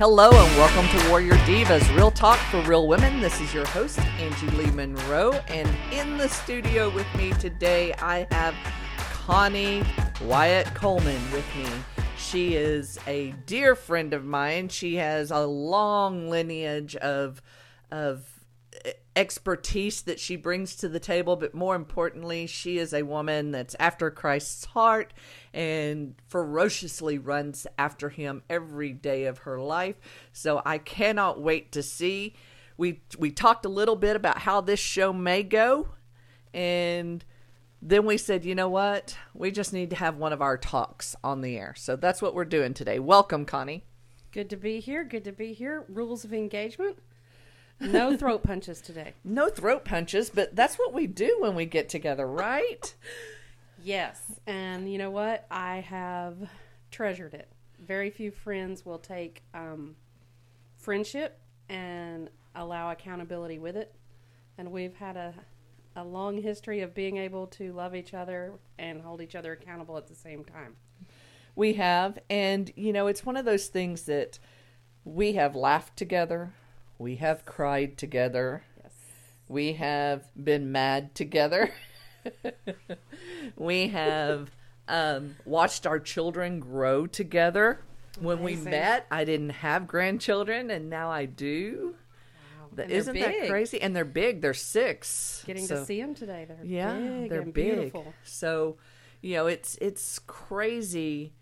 Hello and welcome to Warrior Divas, real talk for real women. This is your host, Angie Lee Monroe, and in the studio with me today, I have Connie Wyatt Coleman with me. She is a dear friend of mine. She has a long lineage of of expertise that she brings to the table, but more importantly, she is a woman that's after Christ's heart and ferociously runs after him every day of her life. So I cannot wait to see. We we talked a little bit about how this show may go and then we said, you know what? We just need to have one of our talks on the air. So that's what we're doing today. Welcome, Connie. Good to be here. Good to be here. Rules of engagement. No throat punches today. No throat punches, but that's what we do when we get together, right? Yes. And you know what? I have treasured it. Very few friends will take um, friendship and allow accountability with it. And we've had a, a long history of being able to love each other and hold each other accountable at the same time. We have. And, you know, it's one of those things that we have laughed together, we have cried together, Yes. we have been mad together, we have um, watched our children grow together. When we met, I didn't have grandchildren, and now I do. Wow. Isn't that crazy? And they're big. They're six. Getting So- to see them today. They're yeah, big they're big. beautiful. So, you know, it's it's crazy.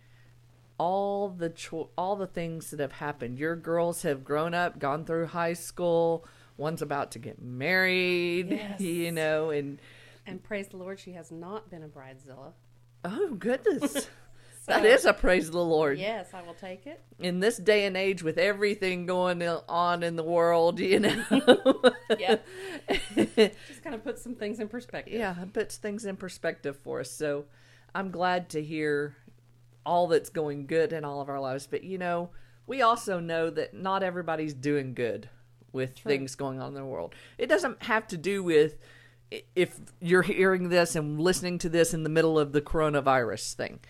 All the cho- all the things that have happened. Your girls have grown up, gone through high school. One's about to get married. Yes. You know, and And praise the Lord, she has not been a bridezilla. oh goodness, that is a praise the Lord. Yes, I will take it. In this day and age, with everything going on in the world, you know. Yeah. Just kind of put some things in perspective. yeah, it puts things in perspective for us. So I'm glad to hear all that's going good in all of our lives. But you know, we also know that not everybody's doing good with things going on in the world. It doesn't have to do with if you're hearing this and listening to this in the middle of the coronavirus thing.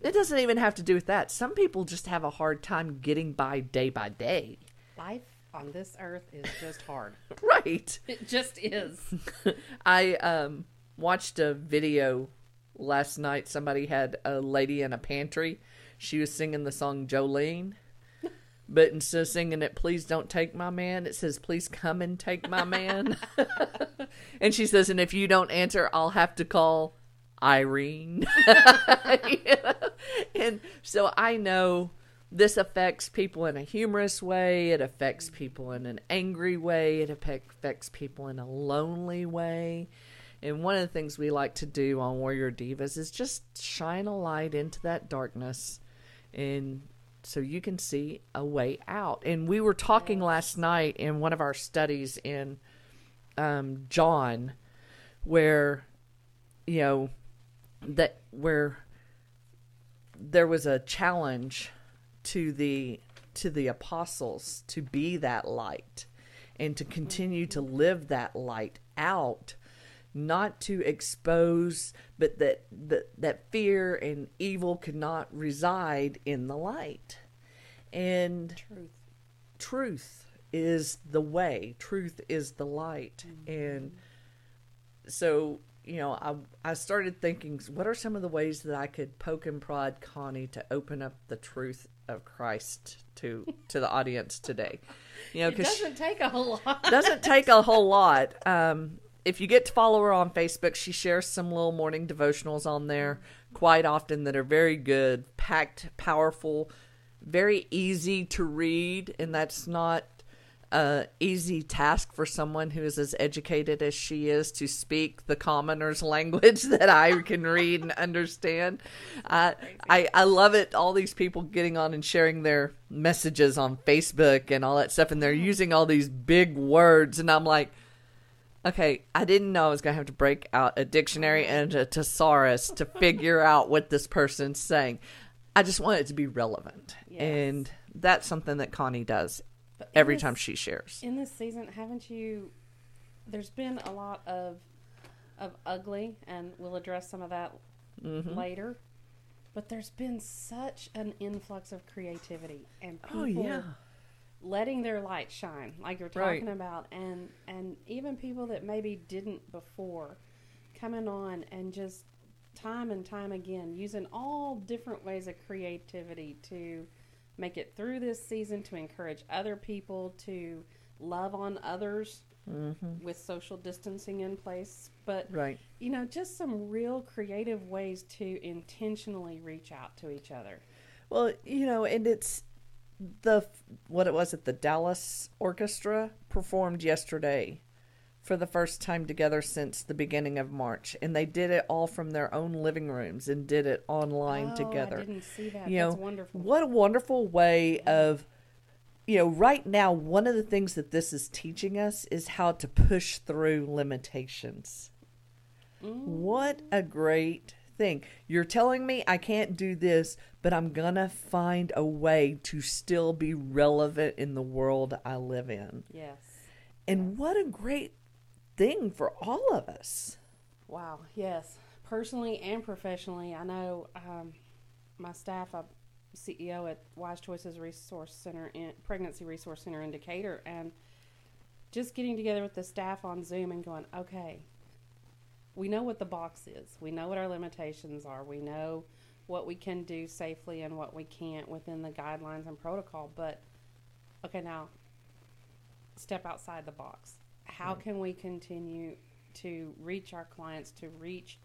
It doesn't even have to do with that. Some people just have a hard time getting by day by day. Life on this earth is just hard. Right. It just is. I um watched a video last night. Somebody had a lady in a pantry. She was singing the song Jolene. But instead of singing it, please don't take my man, it says, please come and take my man. and she says, and if you don't answer, I'll have to call Irene. And so I know this affects people in a humorous way, it affects people in an angry way, it affects people in a lonely way. And one of the things we like to do on Warrior Divas is just shine a light into that darkness and so you can see a way out. And we were talking last night in one of our studies in um, John where you know that where there was a challenge to the to the apostles to be that light and to continue to live that light out not to expose but that that, that fear and evil could not reside in the light and Truth. truth is the way truth is the light and so you know I, I started thinking what are some of the ways that i could poke and prod connie to open up the truth of christ to to the audience today you know It because doesn't take a whole lot. doesn't take a whole lot. Um, if you get to follow her on Facebook, she shares some little morning devotionals on there quite often that are very good, packed, powerful, very easy to read, and that's not a easy task for someone who is as educated as she is to speak the commoner's language that I can read and understand. I, I I love it. All these people getting on and sharing their messages on Facebook and all that stuff, and they're mm. using all these big words, and I'm like. Okay, I didn't know I was gonna have to break out a dictionary and a thesaurus to figure out what this person's saying. I just want it to be relevant, Yes. and that's something that Connie does every this- time she shares. in this season, haven't you? There's been a lot of of ugly, and we'll address some of that Mm-hmm. later. But there's been such an influx of creativity and people Oh yeah, letting their light shine like you're Right. talking about and and even people that maybe didn't before coming on and just time and time again using all different ways of creativity to make it through this season to encourage other people to love on others mm-hmm. with social distancing in place but Right. you know just some real creative ways to intentionally reach out to each other Well, you know, and it's the what it was at the Dallas Orchestra performed yesterday for the first time together since the beginning of March, and they did it all from their own living rooms and did it online Oh, together. I didn't see that. you That's know, wonderful. what a wonderful way of you know, right now one of the things that this is teaching us is how to push through limitations. Mm. What a great thing. You're telling me I can't do this, but I'm going to find a way to still be relevant in the world I live in. Yes. And what a great thing for all of us. Wow. Yes. Personally and professionally, I know um, my staff. I'm CEO at Wise Choices Resource Center, in, Pregnancy Resource Center in Decatur, and just getting together with the staff on Zoom and going, okay, we know what the box is. We know what our limitations are. We know what we can do safely and what we can't within the guidelines and protocol. But okay, now step outside the box. How can we continue to reach our clients, to reach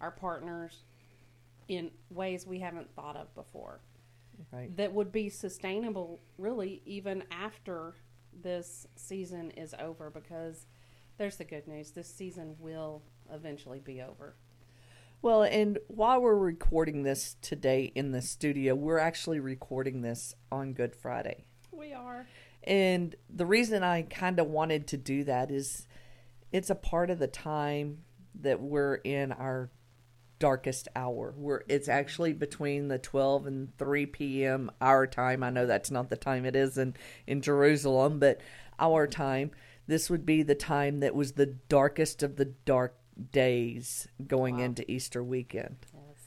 our partners in ways we haven't thought of before Right. that would be sustainable, really, even after this season is over? Because there's the good news this season will eventually be over. Well, and while we're recording this today in the studio, we're actually recording this on Good Friday. We are. And the reason I kind of wanted to do that is it's a part of the time that we're in our darkest hour. Where it's actually between the 12 and 3 p.m. our time. I know that's not the time it is in in Jerusalem, but our time. This would be the time that was the darkest of the dark days going Wow. into Easter weekend. Yes.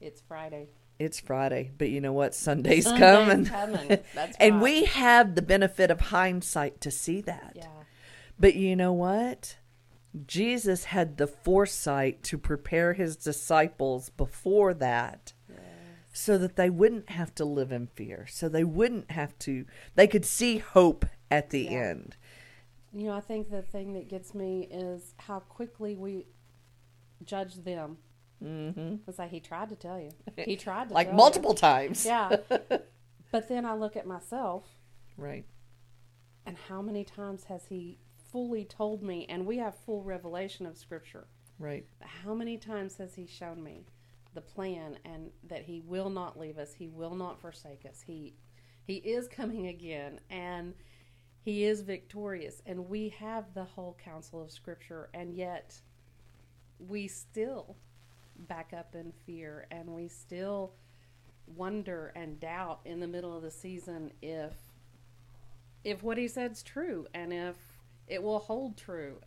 It's Friday. It's Friday, but you know what? Sunday's, Sunday's coming. coming. That's and right. we have the benefit of hindsight to see that. Yeah. But you know what? Jesus had the foresight to prepare his disciples before that so that they wouldn't have to live in fear. So they wouldn't have to, they could see hope at the Yeah. end. You know, I think the thing that gets me is how quickly we judge them. hmm It's like he tried to tell you. He tried to Like multiple times. Yeah. but then I look at myself Right. and how many times has he fully told me and we have full revelation of scripture. Right. How many times has he shown me the plan and that he will not leave us, he will not forsake us. He he is coming again and he is victorious and we have the whole counsel of scripture and yet we still back up in fear and we still wonder and doubt in the middle of the season if if what he said's true and if it will hold true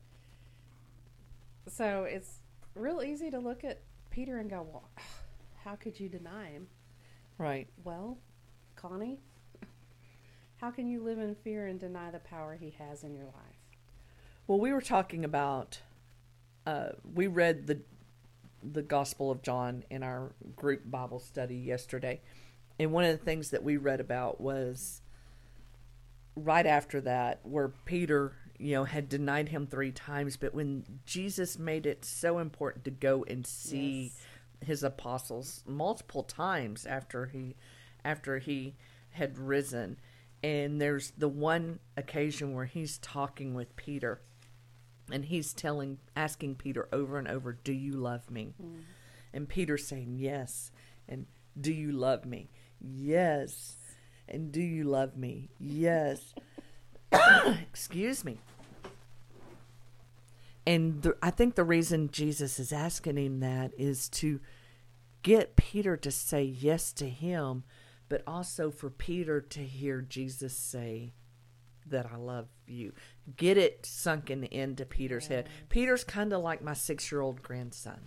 so it's real easy to look at Peter and go, well, how could you deny him? Right. Well, Connie, how can you live in fear and deny the power he has in your life? Well, we were talking about. Uh, we read the the Gospel of John in our group Bible study yesterday, and one of the things that we read about was right after that, where Peter, you know, had denied him three times, but when Jesus made it so important to go and see Yes. his apostles multiple times after he after he had risen, and there's the one occasion where he's talking with Peter and he's telling asking peter over and over do you love me? Mm. And peter's saying yes. And do you love me? Yes. And do you love me? Yes. Excuse me. And the, i think the reason jesus is asking him that is to get peter to say yes to him but also for peter to hear jesus say that I love you. Get it sunken into Peter's head. Peter's kind of like my six year old grandson.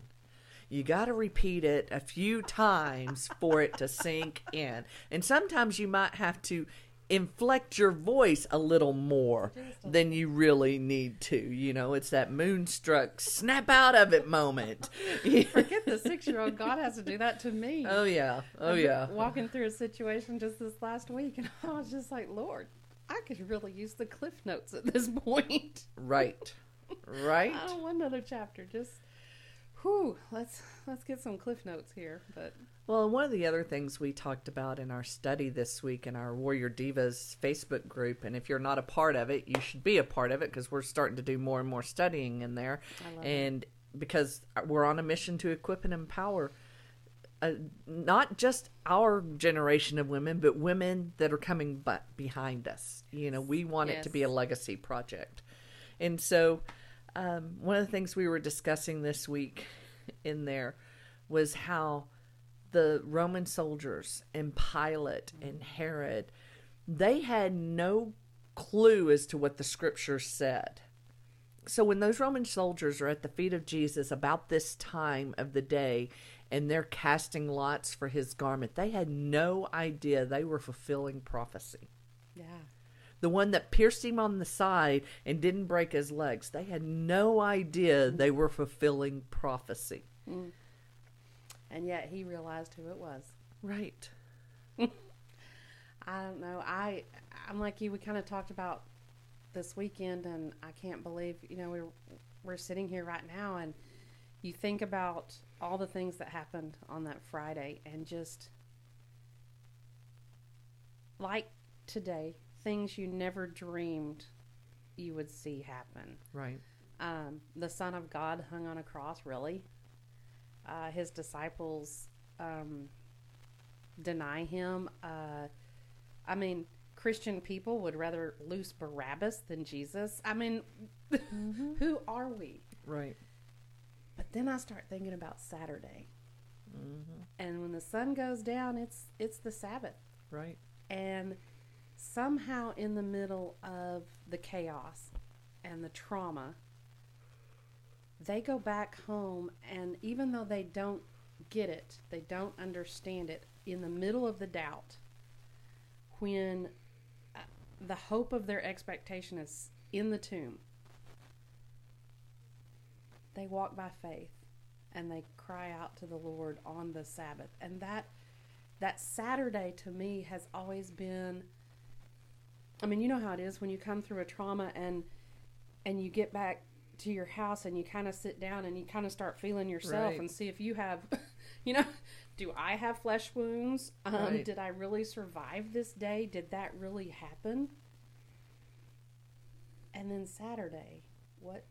You got to repeat it a few times for it to sink in. And sometimes you might have to inflect your voice a little more than you really need to. You know, it's that moonstruck snap out of it moment. Forget the six year old. God has to do that to me. oh yeah, oh yeah, Walking through a situation just this last week, and I was just like, Lord, I could really use the cliff notes at this point. right, right. I don't want another chapter. Just, whew, let's let's get some cliff notes here. But Well, one of the other things we talked about in our study this week in our Warrior Divas Facebook group, and if you're not a part of it, you should be a part of it because we're starting to do more and more studying in there. And because we're on a mission to equip and empower uh, not just our generation of women, but women that are coming but behind us. You know, we want it to be a legacy project. And so, um, one of the things we were discussing this week in there was how the Roman soldiers and Pilate and Herod, they had no clue as to what the scriptures said. So when those Roman soldiers are at the feet of Jesus about this time of the day and they're casting lots for his garment, they had no idea they were fulfilling prophecy. yeah, The one that pierced him on the side and didn't break his legs, they had no idea mm. they were fulfilling prophecy. Mm. and yet he realized who it was. Right. I don't know. I I'm like you. We kind of talked about this weekend, and I can't believe you know we're we're sitting here right now, and you think about all the things that happened on that Friday, and just like today, things you never dreamed you would see happen. Right. Um, the Son of God hung on a cross. Really, uh, his disciples um, deny him. Uh, I mean, Christian people would rather loose Barabbas than Jesus. I mean, who are we? Right. But then I start thinking about Saturday, and when the sun goes down, it's it's the Sabbath, Right. and somehow in the middle of the chaos and the trauma, they go back home, and even though they don't get it, they don't understand it, in the middle of the doubt, when uh, the hope of their expectation is in the tomb, they walk by faith and they cry out to the Lord on the Sabbath. And that that Saturday to me has always been I mean, you know how it is when you come through a trauma and and you get back to your house and you kind of sit down and you kind of start feeling yourself Right. and see if you have you know, do I have flesh wounds? Um, Right. did I really survive this day? Did that really happen? And then Saturday, what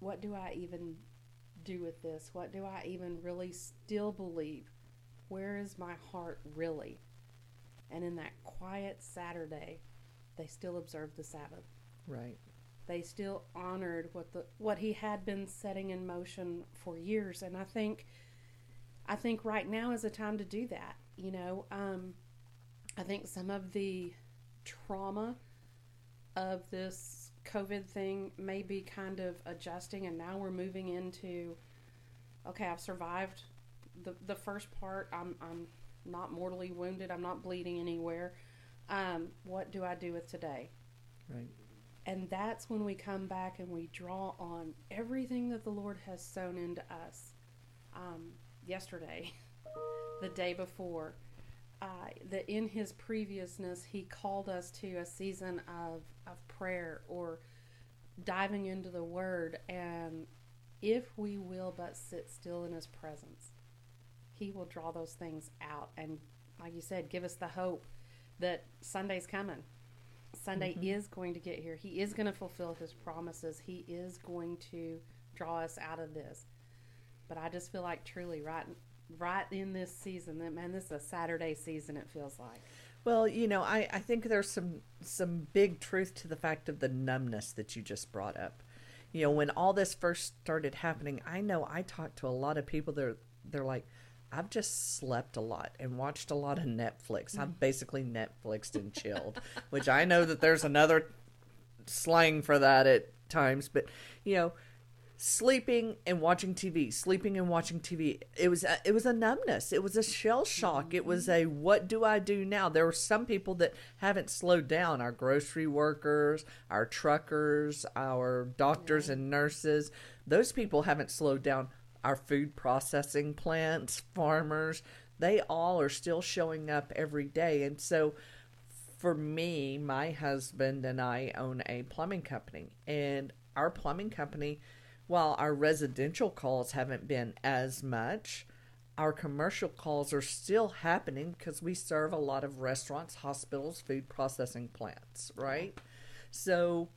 what do I even do with this? What do I even really still believe? Where is my heart really? And in that quiet Saturday, they still observed the Sabbath. Right. They still honored what the what he had been setting in motion for years. And I think I think right now is a time to do that. You know, um, I think some of the trauma of this COVID thing may be kind of adjusting, and now we're moving into okay, I've survived the the first part. I'm I'm not mortally wounded. I'm not bleeding anywhere. Um, what do I do with today? Right. And that's when we come back and we draw on everything that the Lord has sown into us. Um, yesterday, the day before, uh, that in His previousness, He called us to a season of, of prayer or diving into the Word. And if we will but sit still in His presence, He will draw those things out. And like you said, give us the hope that Sunday's coming. Sunday mm-hmm. is going to get here. He is going to fulfill his promises. He is going to draw us out of this. But I just feel like truly right right in this season that man this is a Saturday season it feels like. Well, you know, I, I think there's some some big truth to the fact of the numbness that you just brought up. You know, when all this first started happening, I know I talked to a lot of people that are, they're like, I've just slept a lot and watched a lot of Netflix. I've basically Netflixed and chilled, which I know that there's another slang for that at times, but you know, sleeping and watching TV, sleeping and watching TV. It was a, it was a numbness. It was a shell shock. It was a mm-hmm. what do I do now? There were some people that haven't slowed down. Our grocery workers, our truckers, our doctors and nurses. Those people haven't slowed down. Our food processing plants, farmers, they all are still showing up every day. And so for me, my husband and I own a plumbing company, and our plumbing company, while our residential calls haven't been as much, our commercial calls are still happening because we serve a lot of restaurants, hospitals, food processing plants, right? So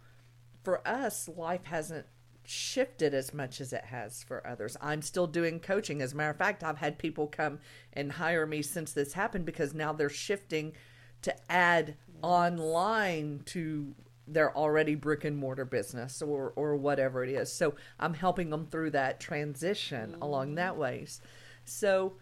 for us, life hasn't shifted as much as it has for others. I'm still doing coaching. As a matter of fact, I've had people come and hire me since this happened because now they're shifting to add online to their already brick and mortar business or or whatever it is. So I'm helping them through that transition along that mm. ways. So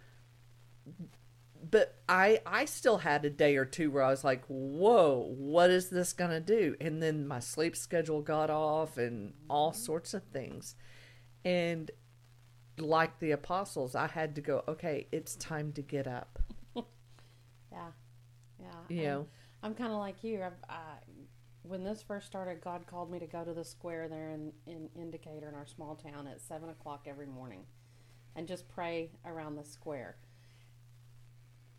but I I still had a day or two where I was like, "Whoa, what is this going to do?" And then my sleep schedule got off and all sorts of things. And like the apostles, I had to go, "Okay, it's time to get up." Yeah, yeah. You I'm- I'm kind of like you. I've, I, when this first started, God called me to go to the square there in, in Indicator in our small town at seven o'clock every morning, and just pray around the square.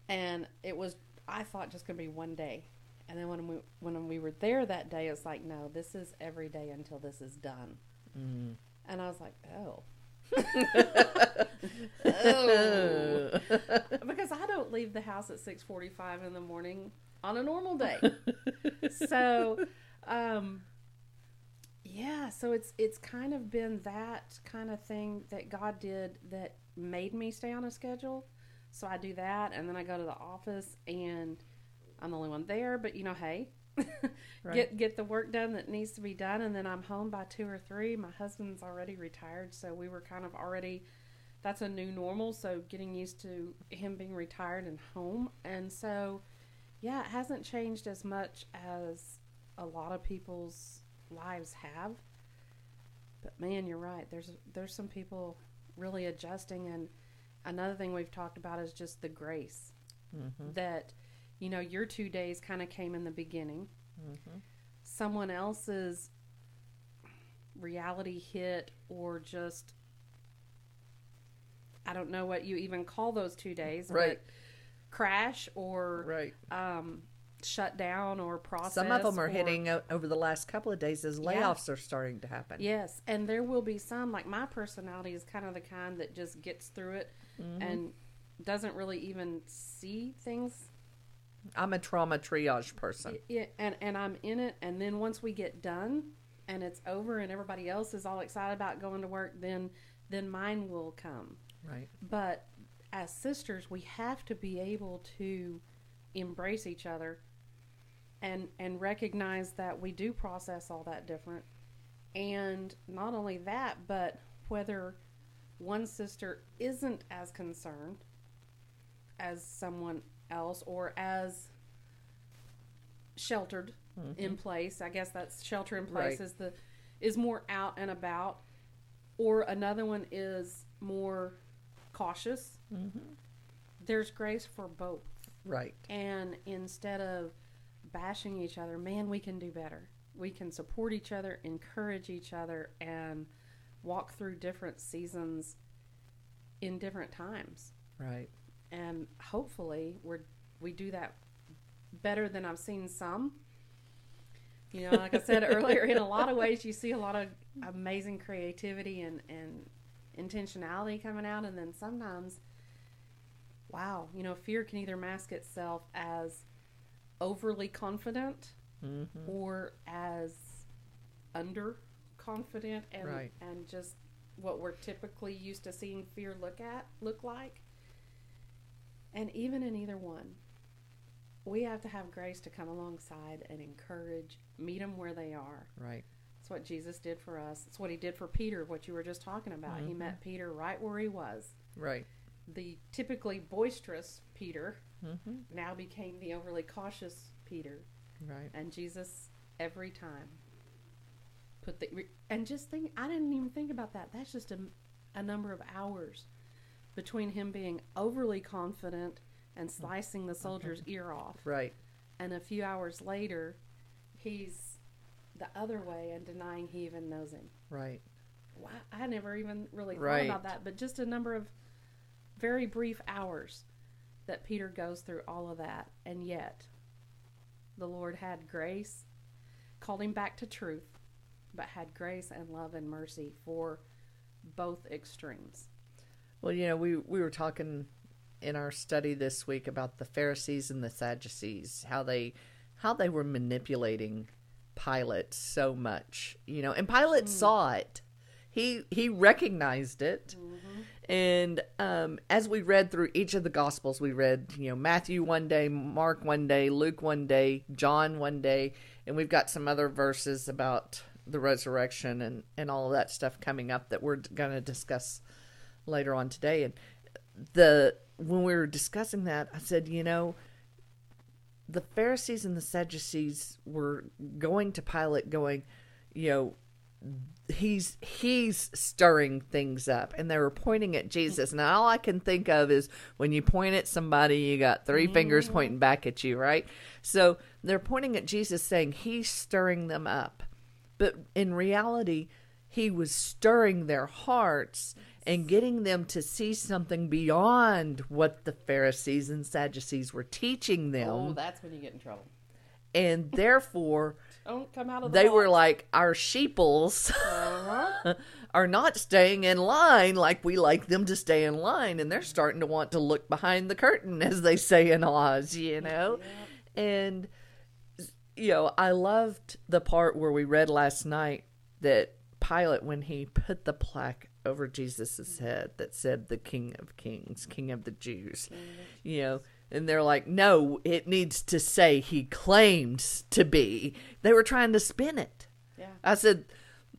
And it was, I thought, just gonna be one day. And then when we when we were there that day, it's like, no, this is every day until this is done. Mm. And I was like, oh. oh. because I don't leave the house at 6:45 in the morning on a normal day. so um yeah, so it's it's kind of been that kind of thing that God did that made me stay on a schedule. So I do that and then I go to the office and I'm the only one there, but you know, hey, Right. get get the work done that needs to be done and then I'm home by 2 or 3. My husband's already retired, so we were kind of already that's a new normal, so getting used to him being retired and home. And so yeah, it hasn't changed as much as a lot of people's lives have. But man, you're right. There's there's some people really adjusting and another thing we've talked about is just the grace Mhm. that you know your 2 days kind of came in the beginning. Mhm. Someone else's reality hit or just I don't know what you even call those 2 days, Right. crash or Right. um, shut down or process. Some of them are or- hitting o- over the last couple of days as Yeah. layoffs are starting to happen. Yes, and there will be some. Like my personality is kind of the kind that just gets through it Mhm. and doesn't really even see things. I'm a trauma triage person. Yeah, and and I'm in it. And then once we get done and it's over, and everybody else is all excited about going to work, then then mine will come. Right. But as sisters, we have to be able to embrace each other and and recognize that we do process all that different. And not only that, but whether one sister isn't as concerned as someone else or as sheltered in place, I guess that's shelter in place Right. is the is more out and about or another one is more cautious. Mm-hmm. There's grace for both. Right. And instead of bashing each other, man, we can do better. We can support each other, encourage each other, and walk through different seasons in different times. Right. And hopefully, we're we do that better than I've seen some. You know, like I said earlier, in a lot of ways, you see a lot of amazing creativity and, and intentionality coming out, and then sometimes, wow, you know, fear can either mask itself as overly confident Mm-hmm. or as underconfident and Right. and just what we're typically used to seeing fear look at look like. And even in either one, we have to have grace to come alongside and encourage, meet them where they are. Right. It's what Jesus did for us. It's what he did for Peter, what you were just talking about. He Mhm. met Peter right where he was. Right. The typically boisterous Peter Mm-hmm. now became the overly cautious Peter. Right. And Jesus, every time, put the and just think I didn't even think about that. That's just a, a number of hours between him being overly confident and mm. slicing the soldier's ear off, Right. and a few hours later, he's the other way and denying he even knows him. Right. Wow, I never even really thought Right. about that, but just a number of very brief hours that Peter goes through all of that, and yet the Lord had grace, called him back to truth, but had grace and love and mercy for both extremes. Well, you know, we we were talking in our study this week about the Pharisees and the Sadducees, how they how they were manipulating Pilate so much, you know, and Pilate saw it. He he recognized it. And um, as we read through each of the Gospels, we read, you know, Matthew one day, Mark one day, Luke one day, John one day, and we've got some other verses about the resurrection and, and all of that stuff coming up that we're going to discuss later on today. And the when we were discussing that, I said, you know, the Pharisees and the Sadducees were going to Pilate, going, you know, he's he's stirring things up. And they were pointing at jesus. And all i can think of is when you point at somebody you got 3 fingers mm. pointing back at you right? So they're pointing at jesus saying he's stirring them up but in reality he was stirring their hearts and getting them to see something beyond what the pharisees and sadducees were teaching them. Oh, that's when you get in trouble. and therefore Don't come out of the they were like our sheeples Uh-huh. are not staying in line like we like them to stay in line. And they're starting to want to look behind the curtain as they say in oz you know? And you know i loved the part where we read last night that pilate when he put the plaque over jesus' head that said the king of kings king of the jews you know and they're like no it needs to say he claims to be they were trying to spin it Yeah. I said,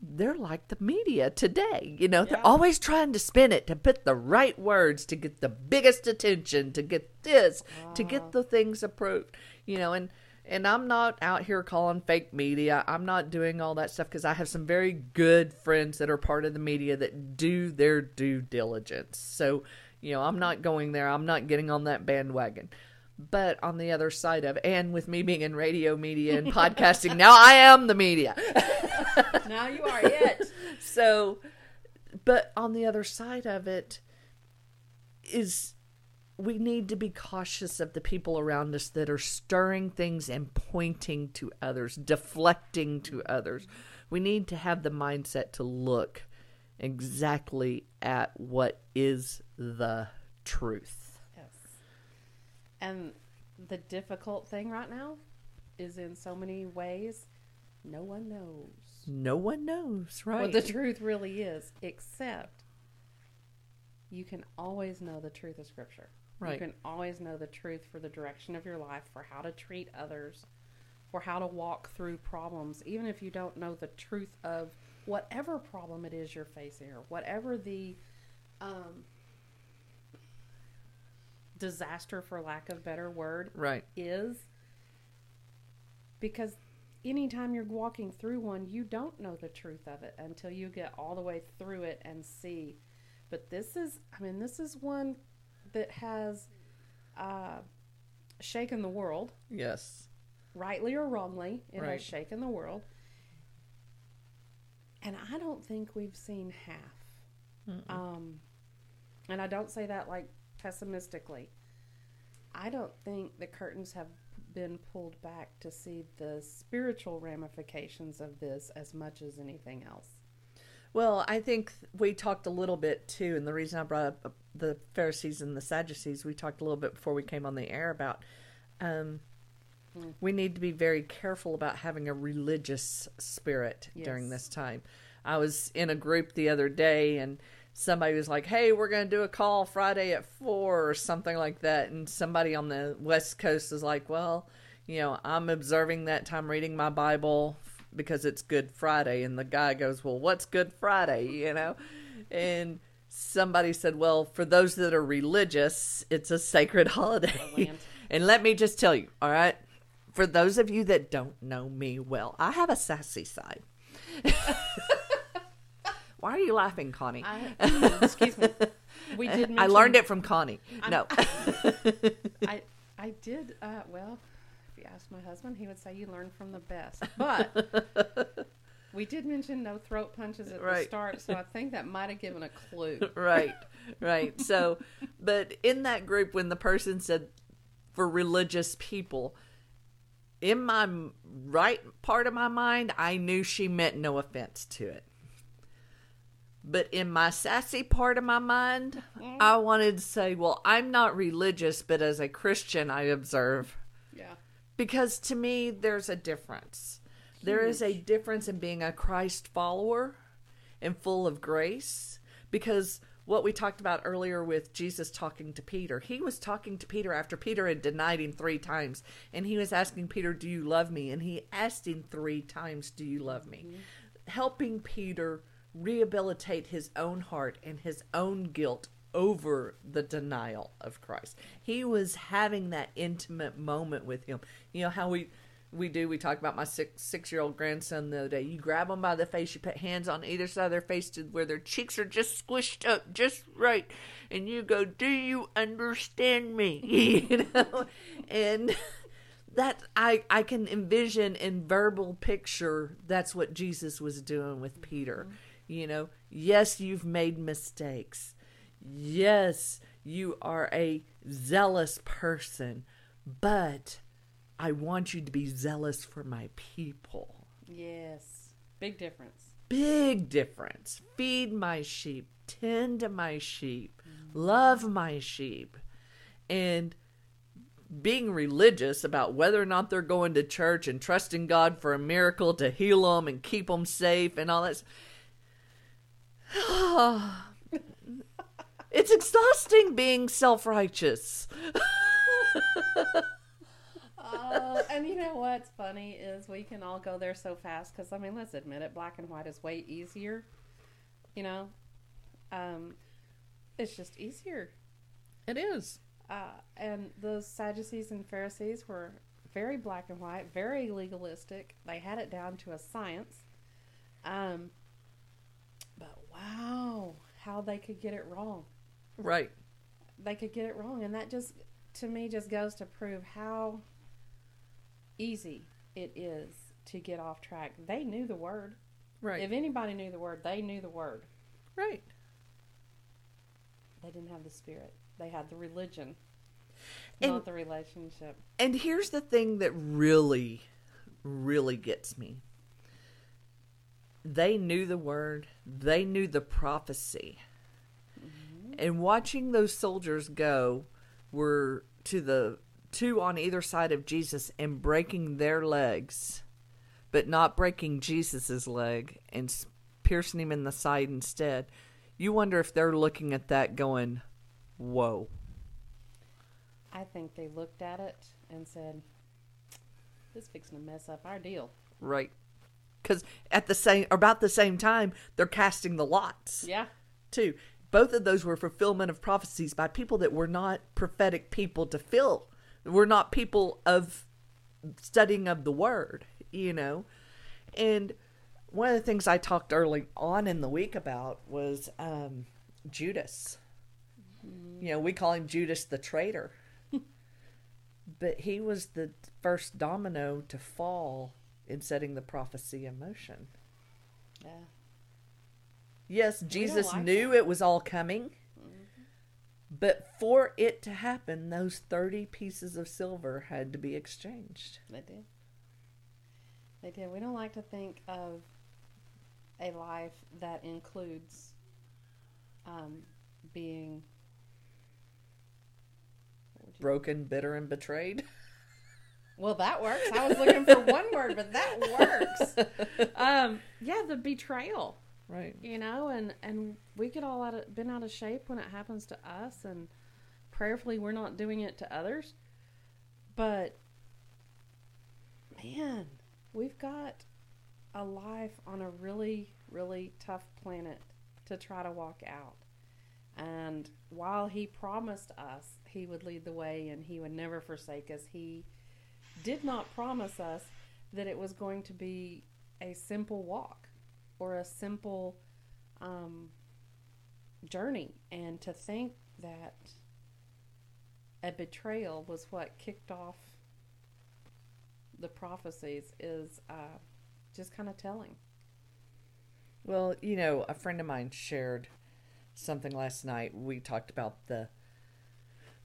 they're like the media today. You know, they're always trying to spin it to put the right words to get the biggest attention, to get this, to get the things approved. You know, and and I'm not out here calling fake media. I'm not doing all that stuff because I have some very good friends that are part of the media that do their due diligence. So, you know, I'm not going there. I'm not getting on that bandwagon. But on the other side of and with me being in radio media and podcasting, now I am the media. now you are it. So, but on the other side of it is we need to be cautious of the people around us that are stirring things and pointing to others, deflecting to others. We need to have the mindset to look exactly at what is the truth. Yes. And the difficult thing right now is in so many ways, no one knows No one knows, right? what the truth really is, except you can always know the truth of Scripture. Right. You can always know the truth for the direction of your life, for how to treat others, for how to walk through problems, even if you don't know the truth of whatever problem it is you're facing or whatever the um, disaster, for lack of better word, right. is because anytime you're walking through one, you don't know the truth of it until you get all the way through it and see. But this is, I mean, this is one that has uh, shaken the world, Yes. rightly or wrongly. It Right. has shaken the world. And I don't think we've seen half. Um, and I don't say that like pessimistically. I don't think the curtains have been pulled back to see the spiritual ramifications of this as much as anything else. Well, I think we talked a little bit too, and the reason I brought up the Pharisees and the Sadducees, we talked a little bit before we came on the air about um, we need to be very careful about having a religious spirit during this time. I was in a group the other day, and somebody was like, "Hey, we're going to do a call Friday at four or something like that," and somebody on the West Coast is like, "Well." You know, I'm observing that time reading my Bible because it's Good Friday. And the guy goes, Well, what's Good Friday? You know? And somebody said, Well, for those that are religious, it's a sacred holiday. And let me just tell you, all right? For those of you that don't know me well, I have a sassy side. Why are you laughing, Connie? I, excuse me. We did. Mention, I learned it from Connie. No. I I did. Uh, well, ask my husband, he would say you learn from the best. But we did mention no throat punches at the start, so I think that might have given a clue. right, right. So, but in that group, when the person said for religious people, in my right part of my mind, I knew she meant no offense to it. But in my sassy part of my mind, mm-hmm. I wanted to say, well, I'm not religious, but as a Christian, I observe. Because to me, there's a difference. There is a difference in being a Christ follower and full of grace. Because what we talked about earlier with Jesus talking to Peter, he was talking to Peter after Peter had denied him three times. And he was asking Peter, Do you love me? And he asked him three times, Do you love me? Mm-hmm. Helping Peter rehabilitate his own heart and his own guilt over the denial of Christ. He was having that intimate moment with him. You know how we we do we talk about my six six year old grandson the other day. You grab them by the face, you put hands on either side of their face to where their cheeks are just squished up just right, and you go, "Do you understand me?" you know, and that I I can envision in verbal picture that's what Jesus was doing with Peter. Mm-hmm. You know, yes, you've made mistakes. Yes, you are a zealous person, but I want you to be zealous for my people. Yes. Big difference. Big difference. Feed my sheep, tend to my sheep, love my sheep. And being religious about whether or not they're going to church and trusting God for a miracle to heal them and keep them safe and all that. it's exhausting being self righteous. Oh, and you know what's funny is we can all go there so fast because I mean, let's admit it, black and white is way easier. You know, um, it's just easier. It is. Uh, and the Sadducees and Pharisees were very black and white, very legalistic. They had it down to a science. Um, but wow, how they could get it wrong. Right. They could get it wrong, and that just to me just goes to prove how easy it is to get off track. They knew the word. Right. If anybody knew the word, they knew the word. right. They didn't have the spirit. They had the religion, And- not the relationship. And here's the thing that really, really gets me. They knew the word, they knew the prophecy. And watching those soldiers go were to the two on either side of Jesus and breaking their legs, but not breaking Jesus's leg and piercing him in the side instead. You wonder if they're looking at that going, whoa. I think they looked at it and said, "This is fixing to mess up our deal." Right. Because at the same, about the same time, they're casting the lots Yeah, too. Both of those were fulfillment of prophecies by people that were not prophetic people to fill. Were not people of studying of the word, you know. And one of the things I talked early on in the week about was um, Judas. You know, we call him Judas the traitor. but he was the first domino to fall in setting the prophecy in motion. yeah. Yes, Jesus like knew that. it was all coming. But for it to happen, those 30 pieces of silver had to be exchanged. They did. They did. We don't like to think of a life that includes um, being Broken, bitter, and betrayed. Well, that works. I was looking for one word, but that works. Um, yeah, the betrayal. Right. you know and and we get all out of been out of shape when it happens to us and prayerfully we're not doing it to others. But man we've got a life on a really really tough planet to try to walk out. And while he promised us he would lead the way and he would never forsake us he did not promise us that it was going to be a simple walk or a simple um, journey. And to think that a betrayal was what kicked off the prophecies is uh, just kind of telling. Well, you know, a friend of mine shared something last night. We talked about the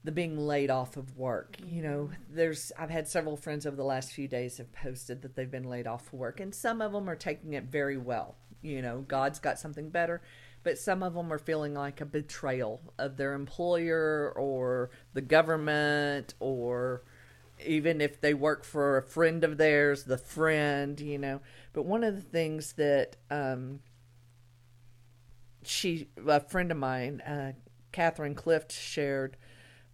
the being laid off of work. You know, there's I've had several friends over the last few days have posted that they've been laid off of work, and some of them are taking it very well. You know, God's got something better, but some of them are feeling like a betrayal of their employer or the government or even if they work for a friend of theirs, the friend, you know. But one of the things that um, she, a friend of mine, uh, Catherine Clift, shared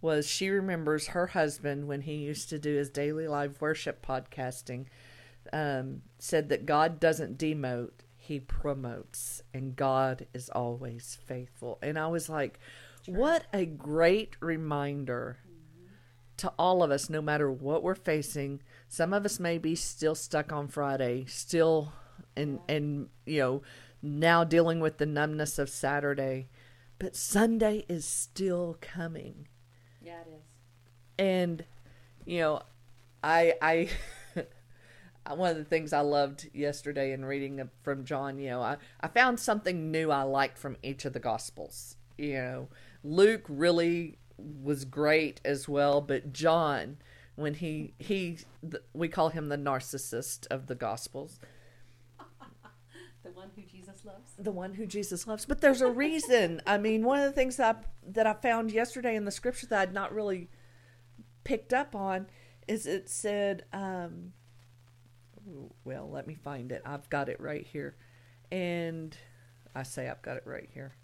was she remembers her husband when he used to do his daily live worship podcasting, um, said that God doesn't demote, he promotes, and God is always faithful. And I was like, what a great reminder to all of us, no matter what we're facing. Some of us may be still stuck on Friday, still, and and you know, now dealing with the numbness of Saturday, but Sunday is still coming, Yeah, it is. and you know, I I. One of the things I loved yesterday in reading from John, you know, I, I found something new I liked from each of the Gospels. You know, Luke really was great as well, but John, when he he th- we call him the narcissist of the Gospels, The one who Jesus loves. the one who Jesus loves. But there's a reason. I mean, one of the things that I, that I found yesterday in the scripture that I'd not really picked up on is it said, um, well, let me find it. I've got it right here, and I say I've got it right here.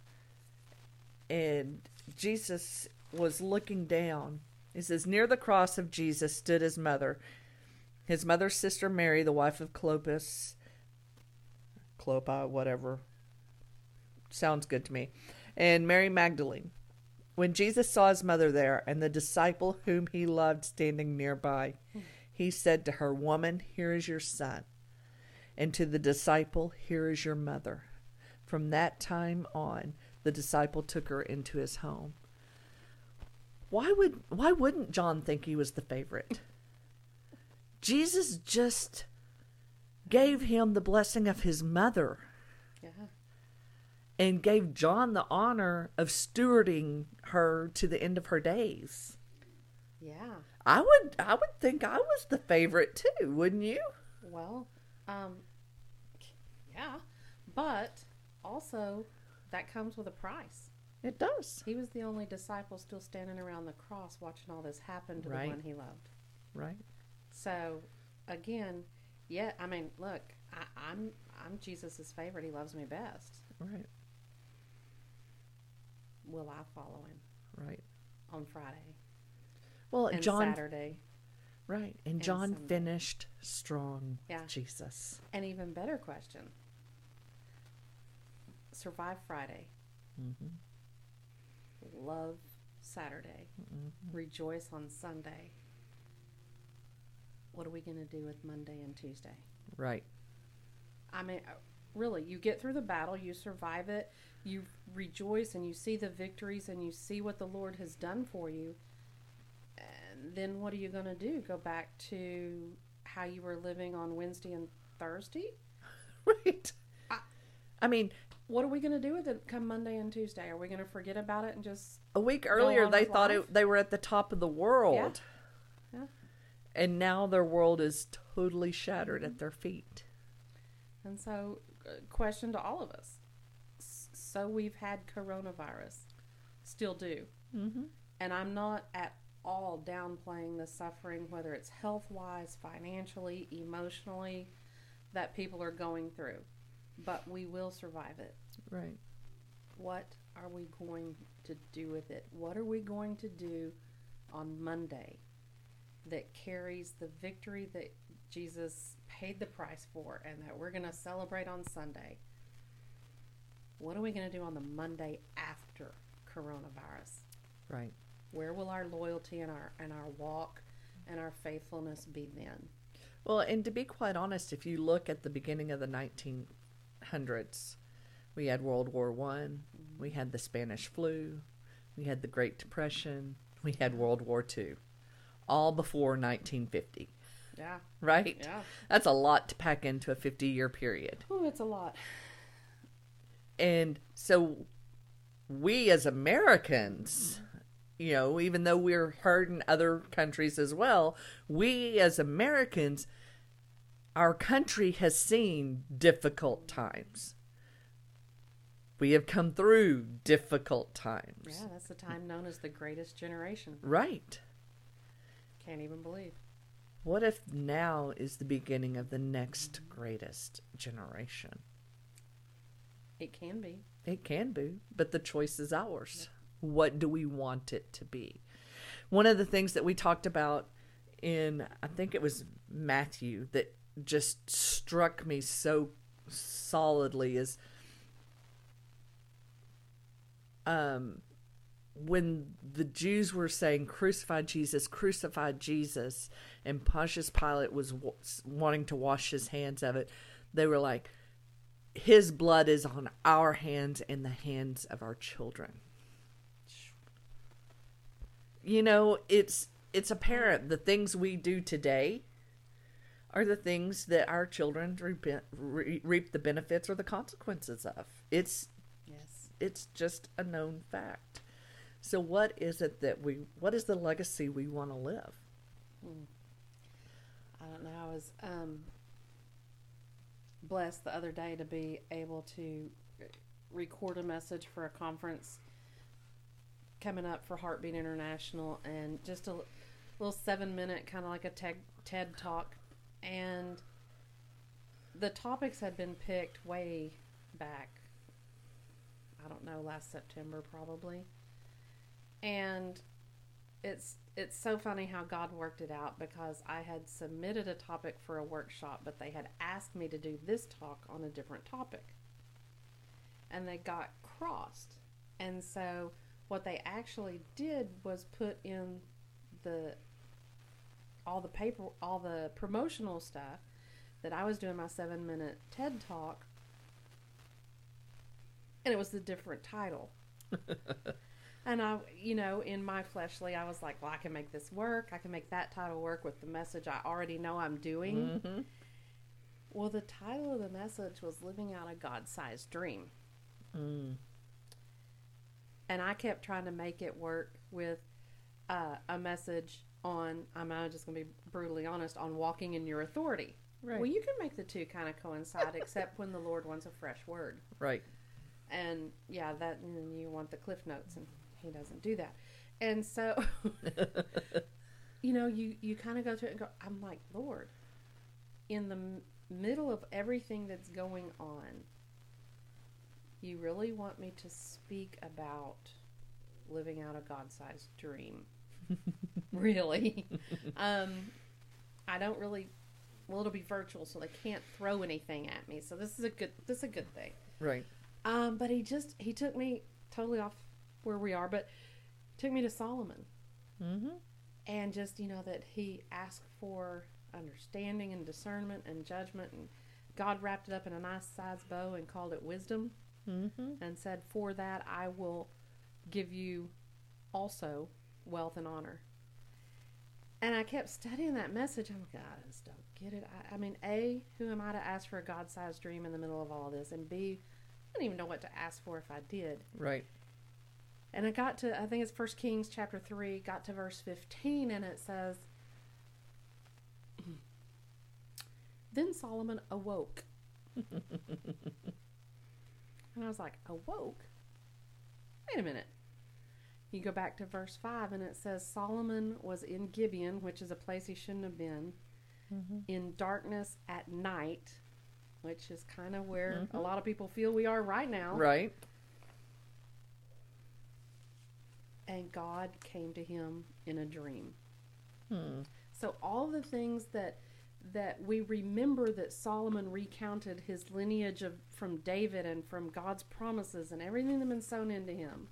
And Jesus was looking down. It says, Near the cross of Jesus stood his mother, his mother's sister Mary, the wife of Clopas, Clopa, whatever. Sounds good to me. And Mary Magdalene. When Jesus saw his mother there and the disciple whom he loved standing nearby, he said to her, Woman, here is your son. And to the disciple, Here is your mother. From that time on, the disciple took her into his home. Why would why wouldn't John think he was the favorite? Jesus just gave him the blessing of his mother Yeah. and gave John the honor of stewarding her to the end of her days. Yeah. I would I would think I was the favorite too, wouldn't you? Well, um, yeah, but also that comes with a price. It does. He was the only disciple still standing around the cross watching all this happen to Right. the one he loved. Right. So, again, yeah, I mean, look, I, I'm I'm Jesus's favorite. He loves me best. Right. Will I follow him Right. on Friday Well, and John Saturday? right. And, and John Sunday. finished strong Yeah. Jesus. An even better question: Survive Friday, hmm love Saturday, hmm rejoice on Sunday. What are we going to do with Monday and Tuesday? Right. I mean, uh, really, you get through the battle, you survive it, you rejoice, and you see the victories, and you see what the Lord has done for you. Then what are you going to do? Go back to how you were living on Wednesday and Thursday? Right. I- I mean, What are we going to do with it come Monday and Tuesday? Are we going to forget about it and just. a week earlier they thought life? it, they were at the top of the world. Yeah. And now their world is totally shattered at their feet. And so, uh, question to all of us. So we've had coronavirus, still do. Mm-hmm. And I'm not at all downplaying the suffering, whether it's health wise, financially, emotionally, that people are going through. But we will survive it. Right. What are we going to do with it? What are we going to do on Monday that carries the victory that Jesus paid the price for and that we're going to celebrate on Sunday? What are we going to do on the Monday after coronavirus? Right. Where will our loyalty and our and our walk and our faithfulness be then? Well, and to be quite honest, if you look at the beginning of the 1900s, We had World War One. We had the Spanish flu. We had the Great Depression. We had World War Two. All before 1950, Yeah. right? Yeah. That's a lot to pack into a 50 year period. Oh, it's a lot. And so we as Americans, you know, even though we're heard in other countries as well, we as Americans, our country has seen difficult times. We have come through difficult times. Yeah, that's the time known as the greatest generation. Right. Can't even believe. What if now is the beginning of the next greatest generation? It can be. It can be, but the choice is ours. What do we want it to be? One of the things that we talked about in, I think it was Matthew, that just struck me so solidly is um, when the Jews were saying, Crucify Jesus, crucify Jesus, and Pontius Pilate was wa- wanting to wash his hands of it, they were like, his blood is on our hands and the hands of our children. You know, it's it's apparent the things we do today are the things that our children reap, re- reap the benefits or the consequences of. It's Yes. it's just a known fact. So what is it that we what is the legacy we want to live? I don't know. I was um, blessed the other day to be able to record a message for a conference coming up for Heartbeat International, and just a little seven minute kind of like a TED, TED talk, and the topics had been picked way back. I don't know, last September probably, and it's it's so funny how God worked it out because I had submitted a topic for a workshop, but they had asked me to do this talk on a different topic. And they got crossed. And so what they actually did was put in the all the paper all the promotional stuff that I was doing my 7 minute TED talk and it was the different title. And I, you know, in my fleshly, I was like, well, I can make this work. I can make that title work with the message I already know I'm doing. Mm-hmm. Well, the title of the message was Living Out a God Sized Dream. Mm. And I kept trying to make it work with uh, a message on, I'm just going to be brutally honest, on walking in your authority. Right. Well, you can make the two kind of coincide, except when the Lord wants a fresh word. right. and yeah that and you want the cliff notes and he doesn't do that and so you know you you kind of go through it and go i'm like lord in the m- middle of everything that's going on you really want me to speak about living out a god-sized dream. Really? Um i don't really well it'll be virtual so they can't throw anything at me so this is a good this is a good thing. Right. um, but he just he took me totally off where we are, but took me to Solomon. Mm-hmm. and just you know that he asked for understanding and discernment and judgment, and God wrapped it up in a nice size bow and called it wisdom, Mm-hmm. and said, "For that I will give you also wealth and honor." And I kept studying that message. I'm like, I just don't get it. I, I mean, A, who am I to ask for a God sized dream in the middle of all of this? And B, I don't even know what to ask for if I did. Right. And I got to, I think it's First Kings chapter 3, got to verse 15, and it says, Then Solomon awoke. and I was like, Awoke? Wait a minute. You go back to verse 5, and it says, Solomon was in Gibeon, which is a place he shouldn't have been, Mm-hmm. in darkness at night, which is kind of where a Mhm. lot of people feel we are right now. Right. And God came to him in a dream. Hmm. So all the things that that we remember that Solomon recounted his lineage of from David and from God's promises and everything that been sown into him.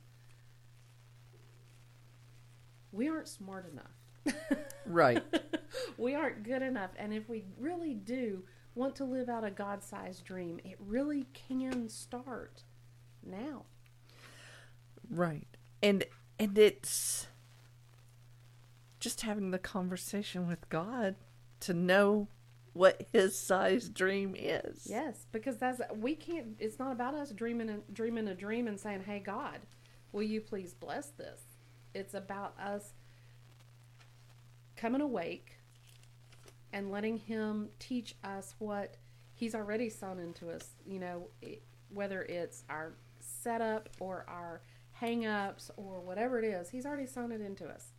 We aren't smart enough. Right. we aren't good enough and if we really do want to live out a God sized dream, it really can start now. Right. And and it's just having the conversation with God to know what his size dream is. Yes, because that's we can't. It's not about us dreaming a, dreaming a dream and saying, "Hey God, will you please bless this?" It's about us coming awake and letting Him teach us what He's already sown into us. You know, whether it's our setup or our hang-ups or whatever it is, He's already sown it into us.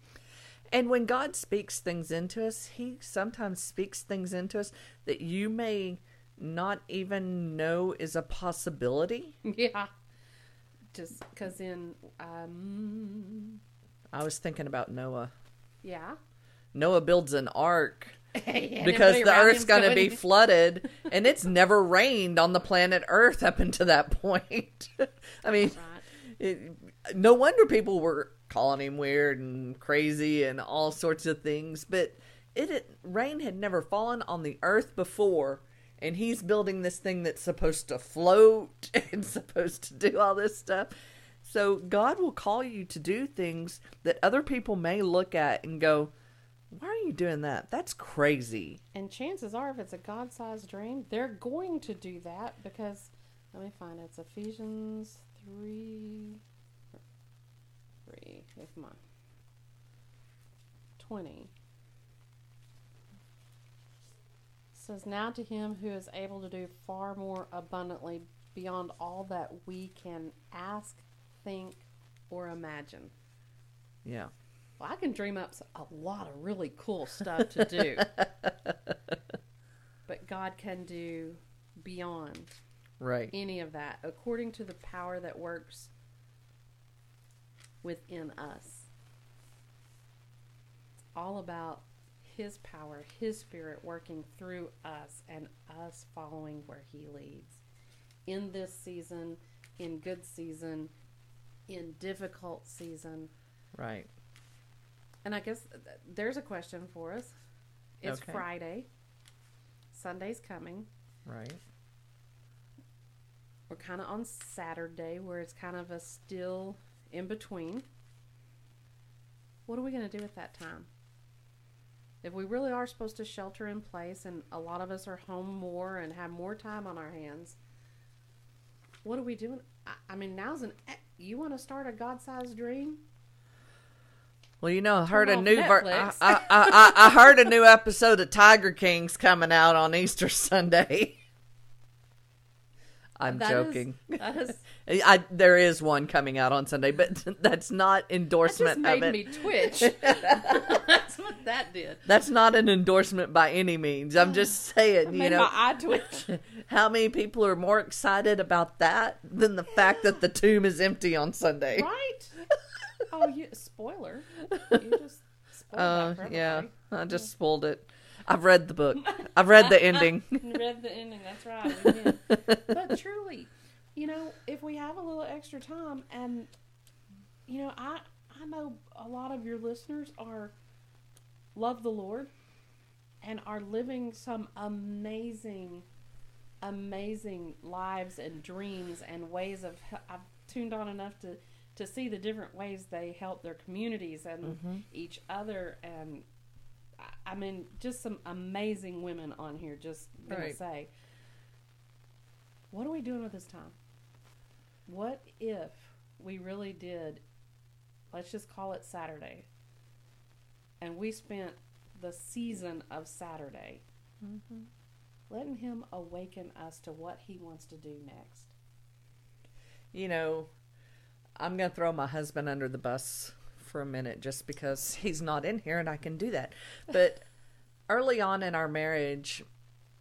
And when God speaks things into us, He sometimes speaks things into us that you may not even know is a possibility. Yeah. Just because in, um, I was thinking about Noah. yeah. Noah builds an ark because the earth's going to be flooded, and it's never rained on the planet Earth up until that point. I mean, Right. it, no wonder people were calling him weird and crazy and all sorts of things. But it, it rain had never fallen on the earth before, and he's building this thing that's supposed to float and supposed to do all this stuff. So God will call you to do things that other people may look at and go, "Why are you doing that? That's crazy." And chances are, if it's a God sized dream, they're going to do that because, let me find it. It's Ephesians 3. 3. yeah, Come on. 20. says, Now to him who is able to do far more abundantly beyond all that we can ask, think, or imagine. Yeah. Well, I can dream up a lot of really cool stuff to do. but God can do beyond Right. any of that according to the power that works within us. It's all about His power, His Spirit working through us, and us following where He leads. In this season, in good season, in difficult season, Right. and I guess there's a question for us. It's Okay. Friday. Sunday's coming. Right. We're kind of on Saturday where it's kind of a still in between. What are we going to do at that time? If we really are supposed to shelter in place and a lot of us are home more and have more time on our hands, what are we doing? I, I mean, now's an. You want to start a God sized dream? Well, you know, I heard a new ver- I. I, I, I heard a new episode of Tiger King's coming out on Easter Sunday. I'm That is- joking. that is. I there is one coming out on Sunday, but that's not That endorsement made of it. me twitch. That's what that did. That's not an endorsement by any means. I'm just saying, you made know, my eye twitch. how many people are more excited about that than the fact that the tomb is empty on Sunday? Right? Oh, you spoiler. You just spoiled Uh, that for yeah. I just spoiled it. I've read the book. I've read the ending. Read the ending. That's right. but truly, you know, if we have a little extra time, and you know, I I know a lot of your listeners are love the Lord and are living some amazing, amazing lives and dreams and ways of. I've tuned on enough to to see the different ways they help their communities and mm-hmm. each other and I- mean just some amazing women on here just gonna Right. say what are we doing with this time? What if we really did let's just call it Saturday and we spent the season of Saturday mm-hmm. letting him awaken us to what he wants to do next? You know, I'm to throw my husband under the bus for a minute just because he's not in here and I can do that. But early on in our marriage,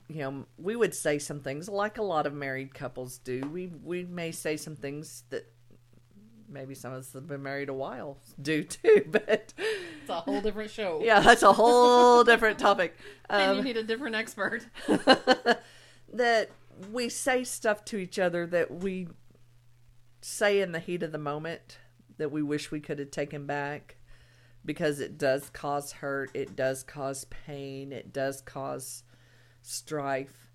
you know, we would say some things like a lot of married couples do. We we may say some things that maybe some of us have been married a while do too, but it's a whole different show yeah, that's a whole different topic. and you Um, need a different expert that we say stuff to each other that we say in the heat of the moment that we wish we could have taken back because it does cause hurt, it does cause pain, it does cause strife.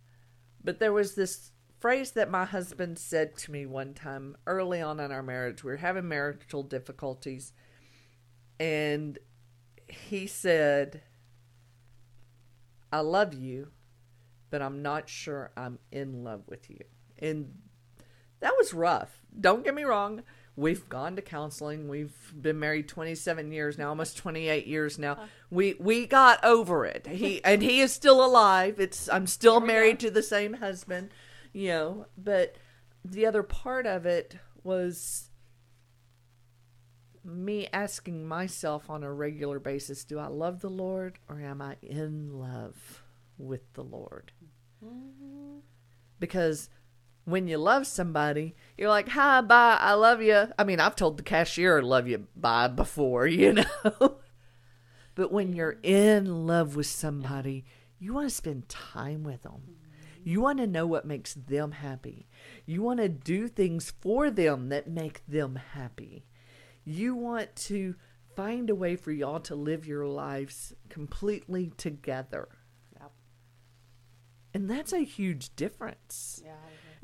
But there was this phrase that my husband said to me one time early on in our marriage. We were having marital difficulties, and he said, I love you, but I'm not sure I'm in love with you. And that was rough. Don't get me wrong. We've gone to counseling. We've been married 27 years now, almost 28 years now. We we got over it. He and he is still alive. It's I'm still married to the same husband, you know, but the other part of it was me asking myself on a regular basis, do I love the Lord or am I in love with the Lord? Because when you love somebody, you're like, hi, bye, I love you. I mean, I've told the cashier love you, bye before, you know. but when you're in love with somebody, you want to spend time with them. You want to know what makes them happy. You want to do things for them that make them happy. You want to find a way for y'all to live your lives completely together. Yep. And that's a huge difference. Yeah.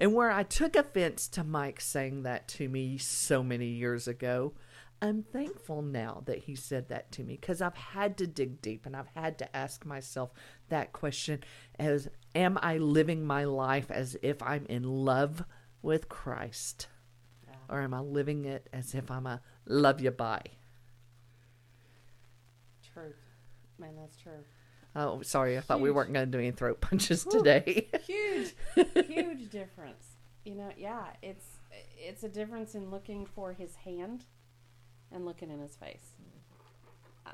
And where I took offense to Mike saying that to me so many years ago, I'm thankful now that he said that to me because I've had to dig deep and I've had to ask myself that question as am I living my life as if I'm in love with Christ? Yeah. Or am I living it as if I'm a love you bye? True. Man, that's true. Oh, sorry, I thought we weren't going to do any throat punches today. Huge, huge difference. You know, yeah, it's it's a difference in looking for his hand and looking in his face. Uh,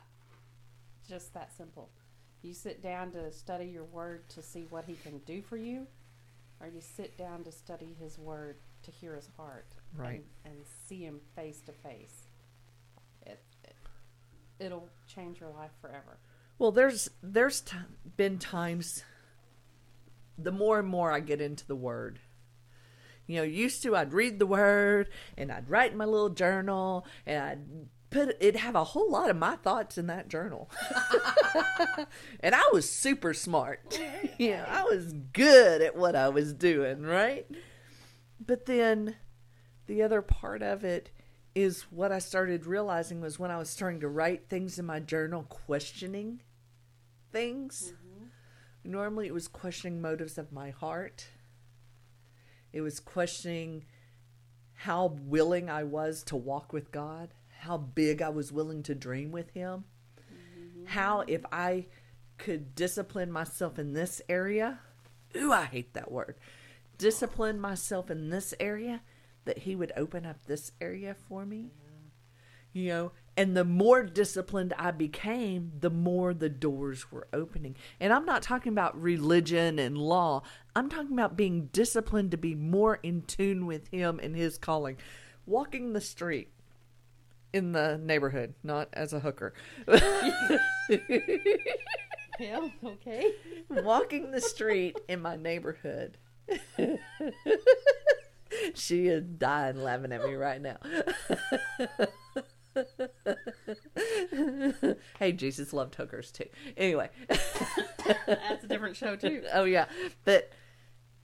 Just that simple. You sit down to study your word to see what he can do for you, or you sit down to study his word to hear his heart Right. and, and see him face to face. It, it it'll change your life forever. Well, there's there's t- been times. The more and more I get into the Word, you know, used to I'd read the Word and I'd write in my little journal and I'd put it'd have a whole lot of my thoughts in that journal, and I was super smart. you know, I was good at what I was doing, right? But then, the other part of it is what I started realizing was when I was starting to write things in my journal, questioning things. Mm-hmm. Normally, it was questioning motives of my heart. It was questioning how willing I was to walk with God, how big I was willing to dream with Him, mm-hmm. how if I could discipline myself in this area, ooh, I hate that word, discipline myself in this area, that He would open up this area for me. You know, and the more disciplined I became, the more the doors were opening. And I'm not talking about religion and law. I'm talking about being disciplined to be more in tune with Him and His calling. Walking the street in the neighborhood, not as a hooker. Yeah. Okay. Walking the street in my neighborhood. she is dying laughing at me right now. hey, Jesus loved hookers too. Anyway. That's a different show too. oh yeah, but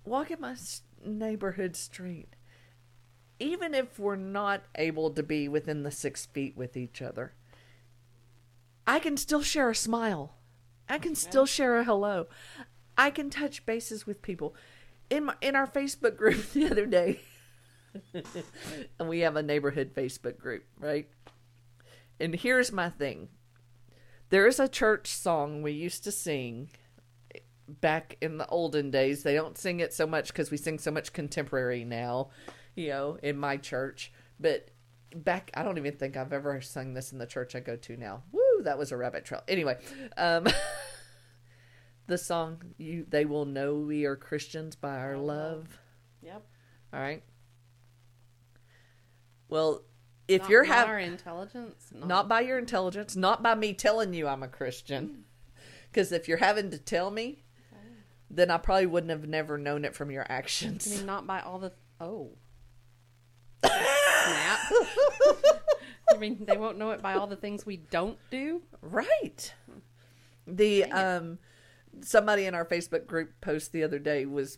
walking my neighborhood street, even if we're not able to be within the six feet with each other, I can still share a smile. I can still share a hello. I can touch bases with people. In my, in our Facebook group the other day, and we have a neighborhood Facebook group, right? And here's my thing. There is a church song we used to sing back in the olden days. They don't sing it so much because we sing so much contemporary now, you know, in my church. But back, I don't even think I've ever sung this in the church I go to now. Woo, that was a rabbit trail. Anyway, um, the song "You They Will Know We Are Christians by Our Love." Yep. All right. Well, if Not- you're not having our intelligence, not, not by your intelligence, not by me telling you I'm a Christian. Because if you're having to tell me, then I probably wouldn't have never known it from your I actions. mean, not by all the oh snap. I mean, they won't know it by all the things we don't do. right. The Dang it. um somebody in our Facebook group post the other day was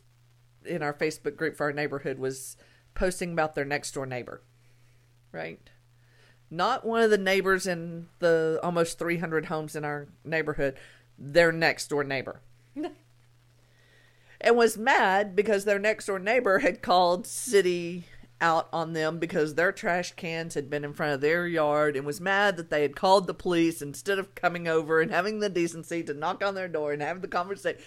in our Facebook group for our neighborhood was posting about their next door neighbor, right? Not one of the neighbors in the almost 300 homes in our neighborhood, their next door neighbor. and was mad because their next door neighbor had called city out on them because their trash cans had been in front of their yard and was mad that they had called the police instead of coming over and having the decency to knock on their door and have the conversation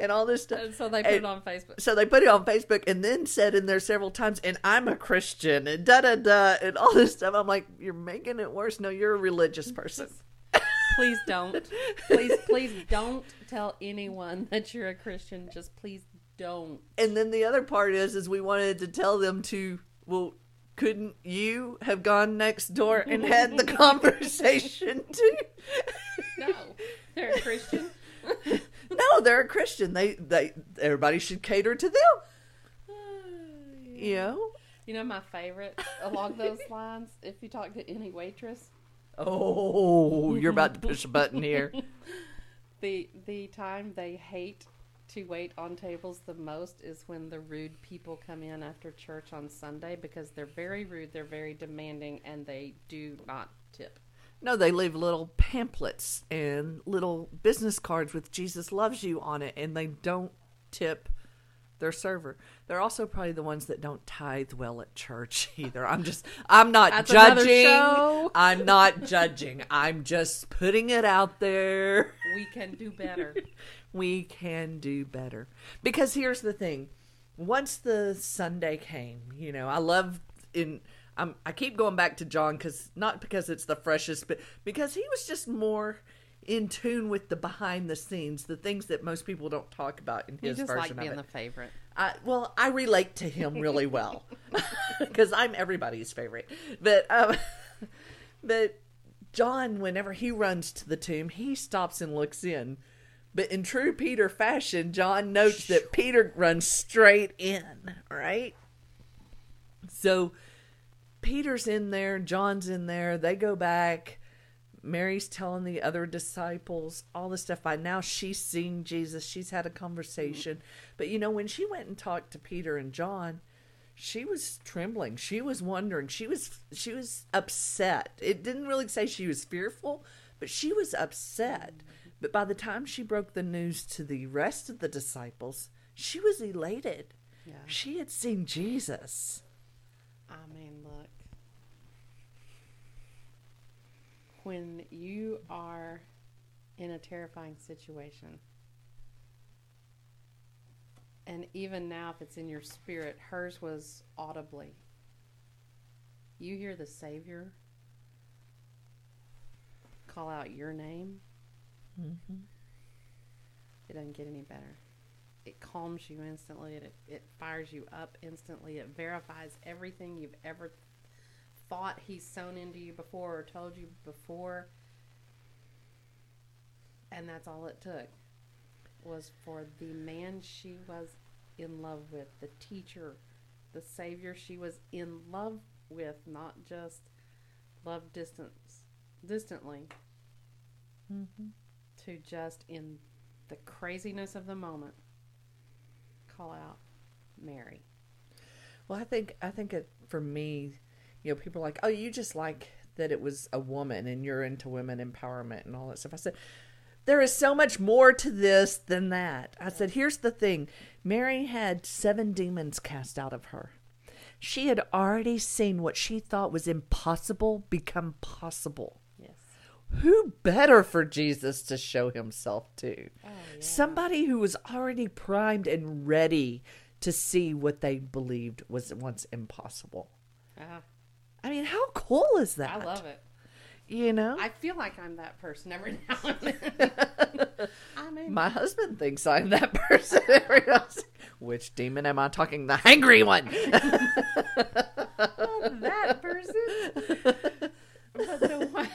and all this stuff. And so they put And- it on Facebook. so they put it on Facebook and then said in there several times, and I'm a Christian and da da da and all this stuff. I'm like, you're making it worse. No, you're a religious person. Please don't. Please, please don't tell anyone that you're a Christian. Just please don't. And then the other part is, is we wanted to tell them to, well, couldn't you have gone next door and had the conversation too? No, they're a Christian. no, they're a Christian. They, they, everybody should cater to them. You know. You know my favorite along those lines. If you talk to any waitress, Oh, you're about to push a button here. the the time they hate to wait on tables the most is when the rude people come in after church on Sunday because they're very rude, they're very demanding, and they do not tip. No, they leave little pamphlets and little business cards with Jesus loves you on it, and they don't tip their server. They're also probably the ones that don't tithe well at church either. I'm just, I'm not That's judging. I'm not judging. I'm just putting it out there. We can do better. We can do better. Because here's the thing. Once the Sunday came, you know, I love in I'm, I keep going back to John cuz not because it's the freshest but because he was just more in tune with the behind the scenes, the things that most people don't talk about in You his just version like of being it. the favorite. I, well, I relate to him really well because I'm everybody's favorite. But um, but John, whenever he runs to the tomb, he stops and looks in. But in true Peter fashion, John notes that Peter runs straight in, right? So Peter's in there, John's in there, they go back. Mary's telling the other disciples all this stuff. By now, she's seen Jesus. She's had a conversation. But you know, when she went and talked to Peter and John, she was trembling. She was wondering. She was she was upset. It didn't really say she was fearful, but she was upset. But by the time she broke the news to the rest of the disciples, she was elated. Yeah. She had seen Jesus. I mean, look. When you are in a terrifying situation, and even now, if it's in your spirit, hers was audibly. You hear the Savior call out your name, Mm-hmm. it doesn't get any better. It calms you instantly. It, it fires you up instantly. It verifies everything you've ever thought he's sewn into you before or told you before. And that's all it took was for the man she was in love with, the teacher, the savior she was in love with, not just love distance distantly, Mm-hmm. to just in the craziness of the moment call out Mary. Well, I think I think it for me, you know, people are like, "Oh, you just like that it was a woman and you're into women empowerment and all that stuff." I said, "There is so much more to this than that." I said, "Here's the thing. Mary had seven demons cast out of her. She had already seen what she thought was impossible become possible. Yes. Who better for Jesus to show himself to? Oh, yeah. Somebody who was already primed and ready to see what they believed was once impossible. Ah, I mean, how cool is that? I love it. You know, I feel like I'm that person every now and then. I mean, my husband thinks I'm that person. Every now and then. Which demon am I talking? The hangry one. that person. But the one,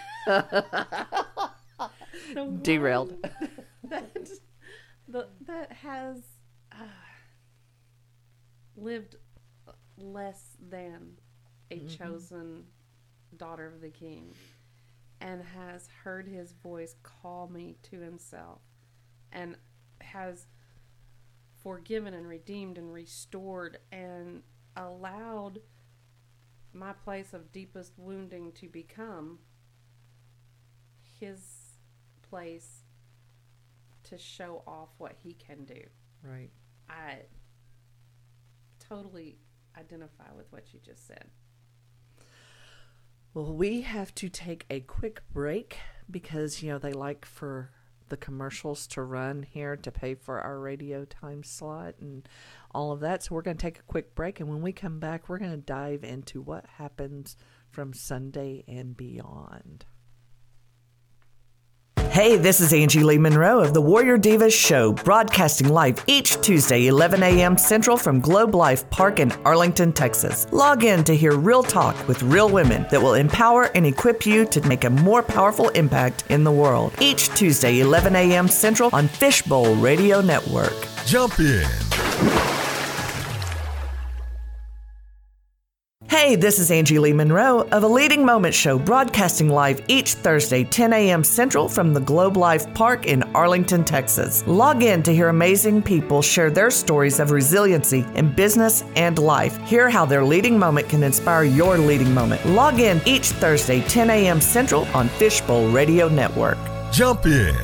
the one Derailed. That, the, that has uh, lived less than a mm-hmm. chosen daughter of the king and has heard his voice call me to himself and has forgiven and redeemed and restored and allowed my place of deepest wounding to become his place to show off what he can do. Right. I totally identify with what you just said. Well, we have to take a quick break because, you know, they like for the commercials to run here to pay for our radio time slot and all of that. So we're going to take a quick break. And when we come back, we're going to dive into what happens from Sunday and beyond. Hey, this is Angie Lee Monroe of the Warrior Divas Show, broadcasting live each Tuesday, 11 a.m. Central from Globe Life Park in Arlington, Texas. Log in to hear real talk with real women that will empower and equip you to make a more powerful impact in the world. Each Tuesday, 11 a.m. Central on Fishbowl Radio Network. Jump in. Hey, this is Angie Lee Monroe of a Leading Moment Show, broadcasting live each Thursday, 10 a.m. Central from the Globe Life Park in Arlington, Texas. Log in to hear amazing people share their stories of resiliency in business and life. Hear how their leading moment can inspire your leading moment. Log in each Thursday, 10 a.m. Central on Fishbowl Radio Network. Jump in.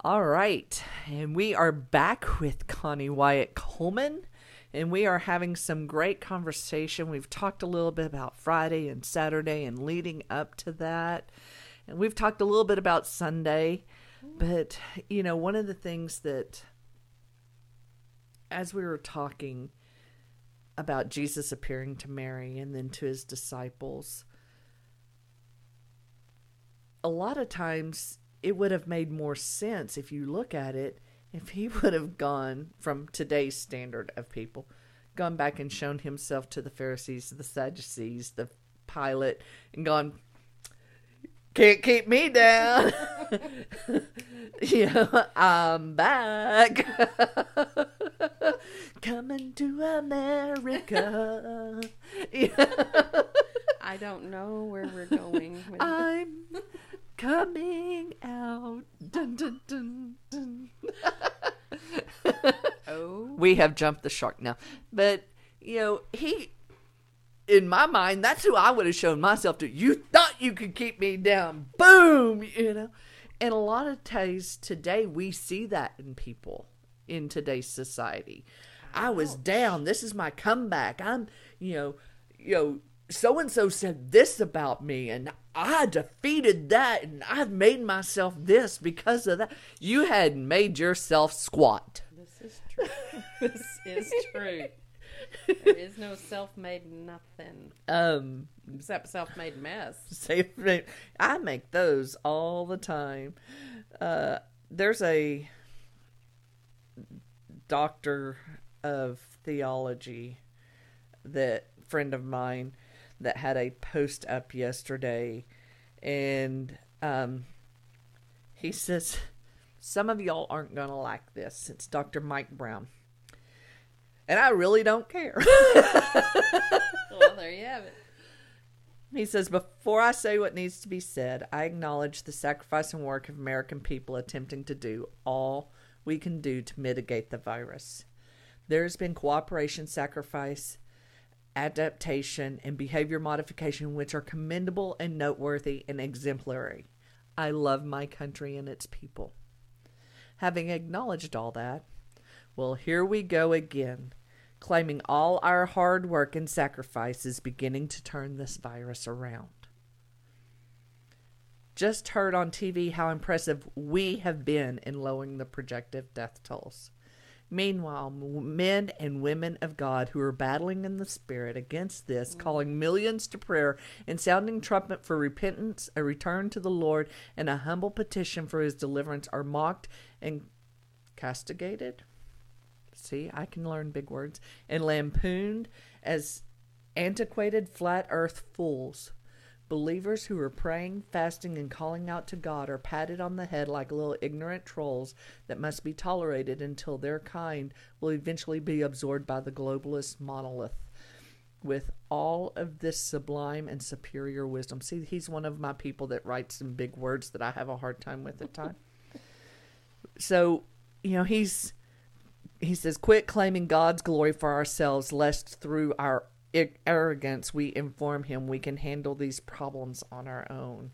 All right. And we are back with Connie Wyatt Coleman. And we are having some great conversation. We've talked a little bit about Friday and Saturday and leading up to that. And we've talked a little bit about Sunday. But, you know, one of the things that, as we were talking about Jesus appearing to Mary and then to his disciples, a lot of times it would have made more sense if you look at it if he would have gone from today's standard of people gone back and shown himself to the pharisees the sadducees the pilate and gone can't keep me down. Yeah i'm back. Coming to america. Yeah. I don't know where we're going i'm coming out dun, dun, dun, dun. Oh, we have jumped the shark now. But, you know, he, in my mind, that's who I would have shown myself to. You thought you could keep me down. Boom, you know. And a lot of times today, we see that in people in today's society. I was down. This is my comeback. I'm, you know, you know, so and so said this about me, and I defeated that, and I've made myself this because of that. You had made yourself squat. this is true. this is true. There is no self-made nothing Um, except self-made mess. Safe. I make those all the time. Uh, there's a doctor of theology that friend of mine that had a post up yesterday, and um, he says some of y'all aren't gonna like this. It's Dr. Mike Brown, and I really don't care. Well, there you have it. He says, Before I say what needs to be said, I acknowledge the sacrifice and work of American people attempting to do all we can do to mitigate the virus. There has been cooperation, sacrifice, adaptation, and behavior modification which are commendable and noteworthy and exemplary. I love my country and its people. Having acknowledged all that, well, here we go again, claiming all our hard work and sacrifice is beginning to turn this virus around. Just heard on TV how impressive we have been in lowering the projected death tolls. Meanwhile, men and women of God who are battling in the spirit against this, mm. calling millions to prayer and sounding trumpet for repentance, a return to the Lord, and a humble petition for his deliverance, are mocked and castigated. See, I can learn big words. And lampooned as antiquated flat earth fools. Believers who are praying, fasting, and calling out to God are patted on the head like little ignorant trolls that must be tolerated until their kind will eventually be absorbed by the globalist monolith. With all of this sublime and superior wisdom. See, he's one of my people that writes some big words that I have a hard time with at times. so you know he's he says quit claiming god's glory for ourselves lest through our arrogance we inform him we can handle these problems on our own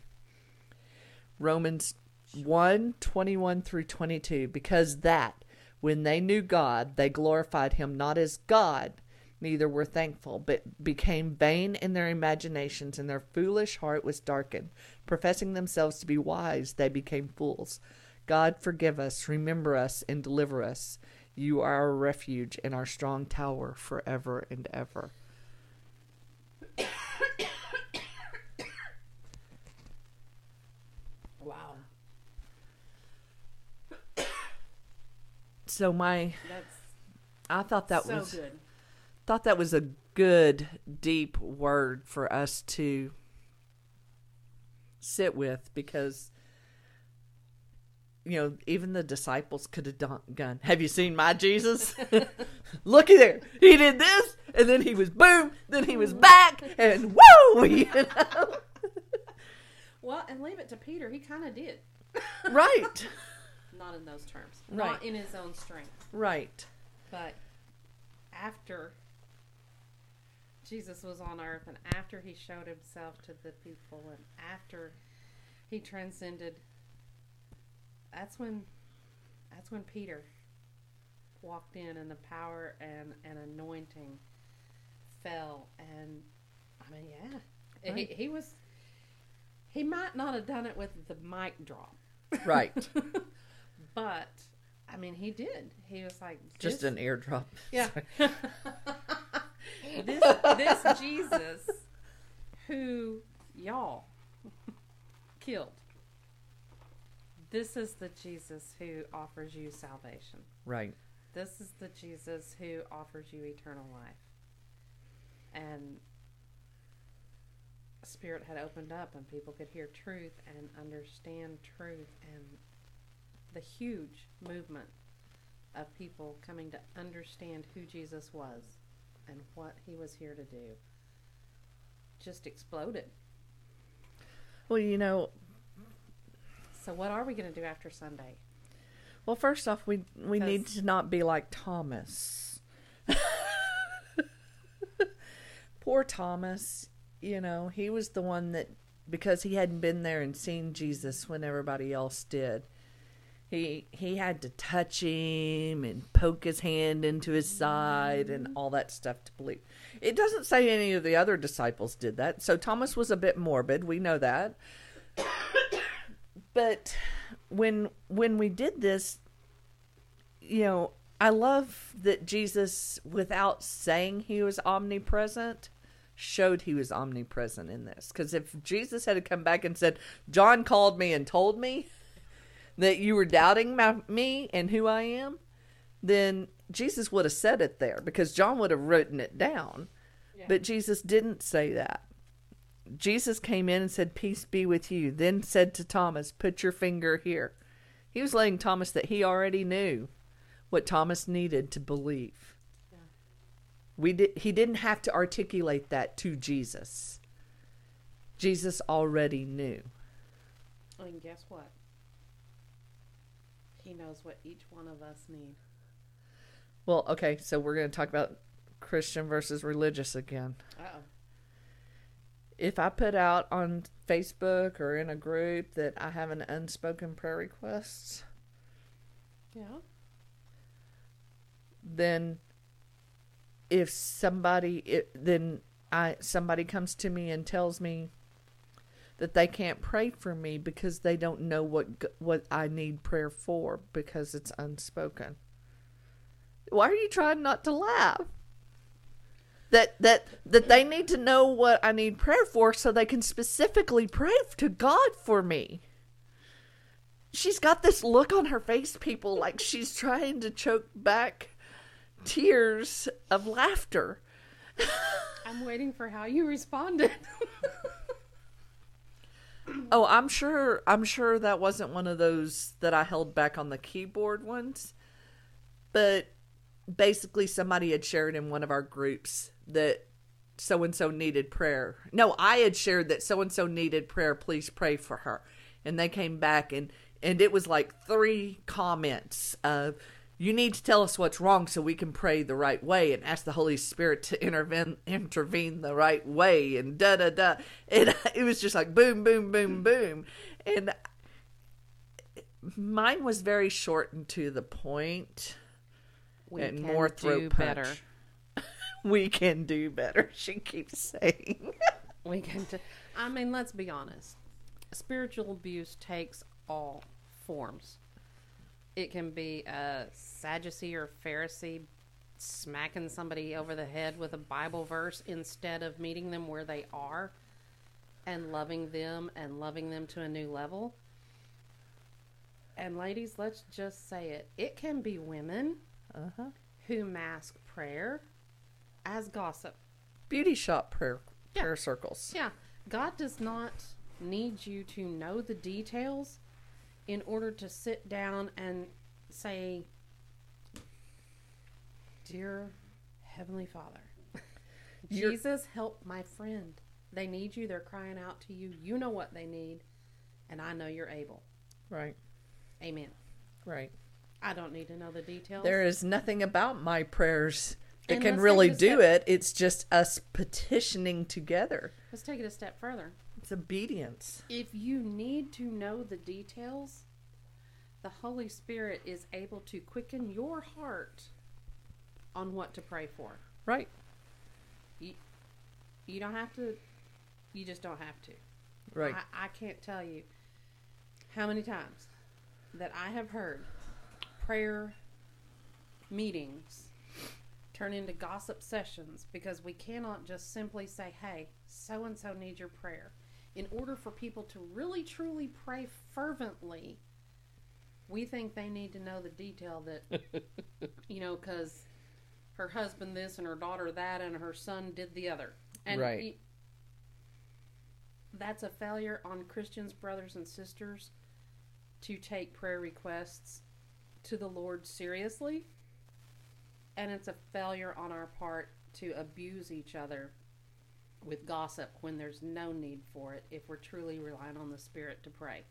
romans 1 21 through 22 because that when they knew god they glorified him not as god neither were thankful, but became vain in their imaginations, and their foolish heart was darkened. Professing themselves to be wise, they became fools. God forgive us, remember us, and deliver us. You are our refuge and our strong tower forever and ever. Wow. So my That's I thought that so was good. thought that was a good deep word for us to sit with because you know even the disciples could have done gone have you seen my jesus looky there he did this and then he was boom then he was back and whoa you know? Well, and leave it to Peter. He kind of did. right Not in those terms. Right. Not in his own strength. right But after Jesus was on earth and after he showed himself to the people and after he transcended that's when that's when Peter walked in and the power and, and anointing fell. And I mean yeah. Right. he, he was he might not have done it with the mic drop. Right. But I mean he did. He was like just an eardrop. Yeah. this this Jesus who y'all killed. This is the Jesus who offers you salvation. right This is the Jesus who offers you eternal life. And Spirit had opened up and people could hear truth and understand truth and the huge movement of people coming to understand who Jesus was and what he was here to do just exploded. well you know So what are we going to do after Sunday? well first off we we need to not be like thomas poor Thomas, you know, he was the one that because he hadn't been there and seen Jesus when everybody else did. He he had to touch him and poke his hand into his side and mm-hmm. all that stuff to believe. It doesn't say any of the other disciples did that. So Thomas was a bit morbid, we know that. But when when we did this, you know, I love that Jesus, without saying he was omnipresent, showed he was omnipresent in this. Because if Jesus had come back and said, John called me and told me that you were doubting my, me and who I am, then Jesus would have said it there because John would have written it down. But Jesus didn't say that. Jesus came in and said, Peace be with you. Then said to Thomas, Put your finger here. He was letting Thomas that he already knew what Thomas needed to believe. We did he didn't have to articulate that to Jesus. Jesus already knew. And guess what? He knows what each one of us need. Well, okay, so we're going to talk about Christian versus religious again. Uh-oh. If I put out on Facebook or in a group that I have an unspoken prayer request, Yeah. then if somebody it, then I somebody comes to me and tells me that they can't pray for me because they don't know what what I need prayer for because it's unspoken. Why are you trying not to laugh? That that that they need to know what I need prayer for so they can specifically pray to God for me. She's got this look on her face, people, like she's trying to choke back tears of laughter. I'm waiting for how you responded. Oh, I'm sure I'm sure that wasn't one of those that I held back on the keyboard ones. But basically somebody had shared in one of our groups that so and so needed prayer. No, I had shared that so and so needed prayer, please pray for her. And they came back and and it was like three comments of you need to tell us what's wrong so we can pray the right way and ask the Holy Spirit to intervene intervene the right way and da da da. And it was just like boom, boom, boom, boom. And mine was very short and to the point We and can more throat do punch. better. we can do better, she keeps saying. We can. I mean, let's be honest. Spiritual abuse takes all forms. It can be a Sadducee or Pharisee smacking somebody over the head with a Bible verse instead of meeting them where they are and loving them and loving them to a new level. And ladies, let's just say it. It can be women Uh-huh. who mask prayer as gossip. Beauty shop prayer Yeah. prayer circles. Yeah, God does not need you to know the details in order to sit down and say, Dear Heavenly Father, You're- Jesus, help my friend. They need you. They're crying out to you. You know what they need, and I know you're able. Right. Amen. Right. I don't need to know the details. There is nothing about my prayers that And can really take it a do it. It's just us petitioning together. Let's take it a step further. It's obedience. If you need to know the details, the Holy Spirit is able to quicken your heart on what to pray for. Right. You, you don't have to, you just don't have to. Right. I, I can't tell you how many times that I have heard prayer meetings turn into gossip sessions because we cannot just simply say, hey, so and so needs your prayer. In order for people to really truly pray fervently, we think they need to know the detail that, you know, because her husband this and her daughter that and her son did the other. And Right. y- that's a failure on Christians, brothers and sisters, to take prayer requests to the Lord seriously. And it's a failure on our part to abuse each other with gossip when there's no need for it if we're truly relying on the Spirit to pray.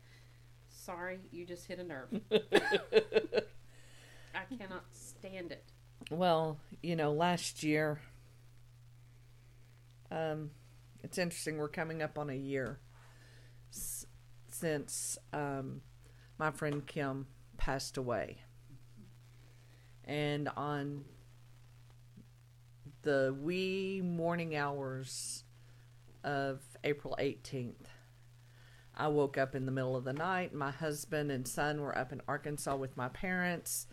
Sorry, you just hit a nerve. I cannot stand it. Well, you know, last year, um, it's interesting. We're coming up on a year s- since um, my friend Kim passed away, and on the wee morning hours of April eighteenth. I woke up in the middle of the night. My husband and son were up in Arkansas with my parents.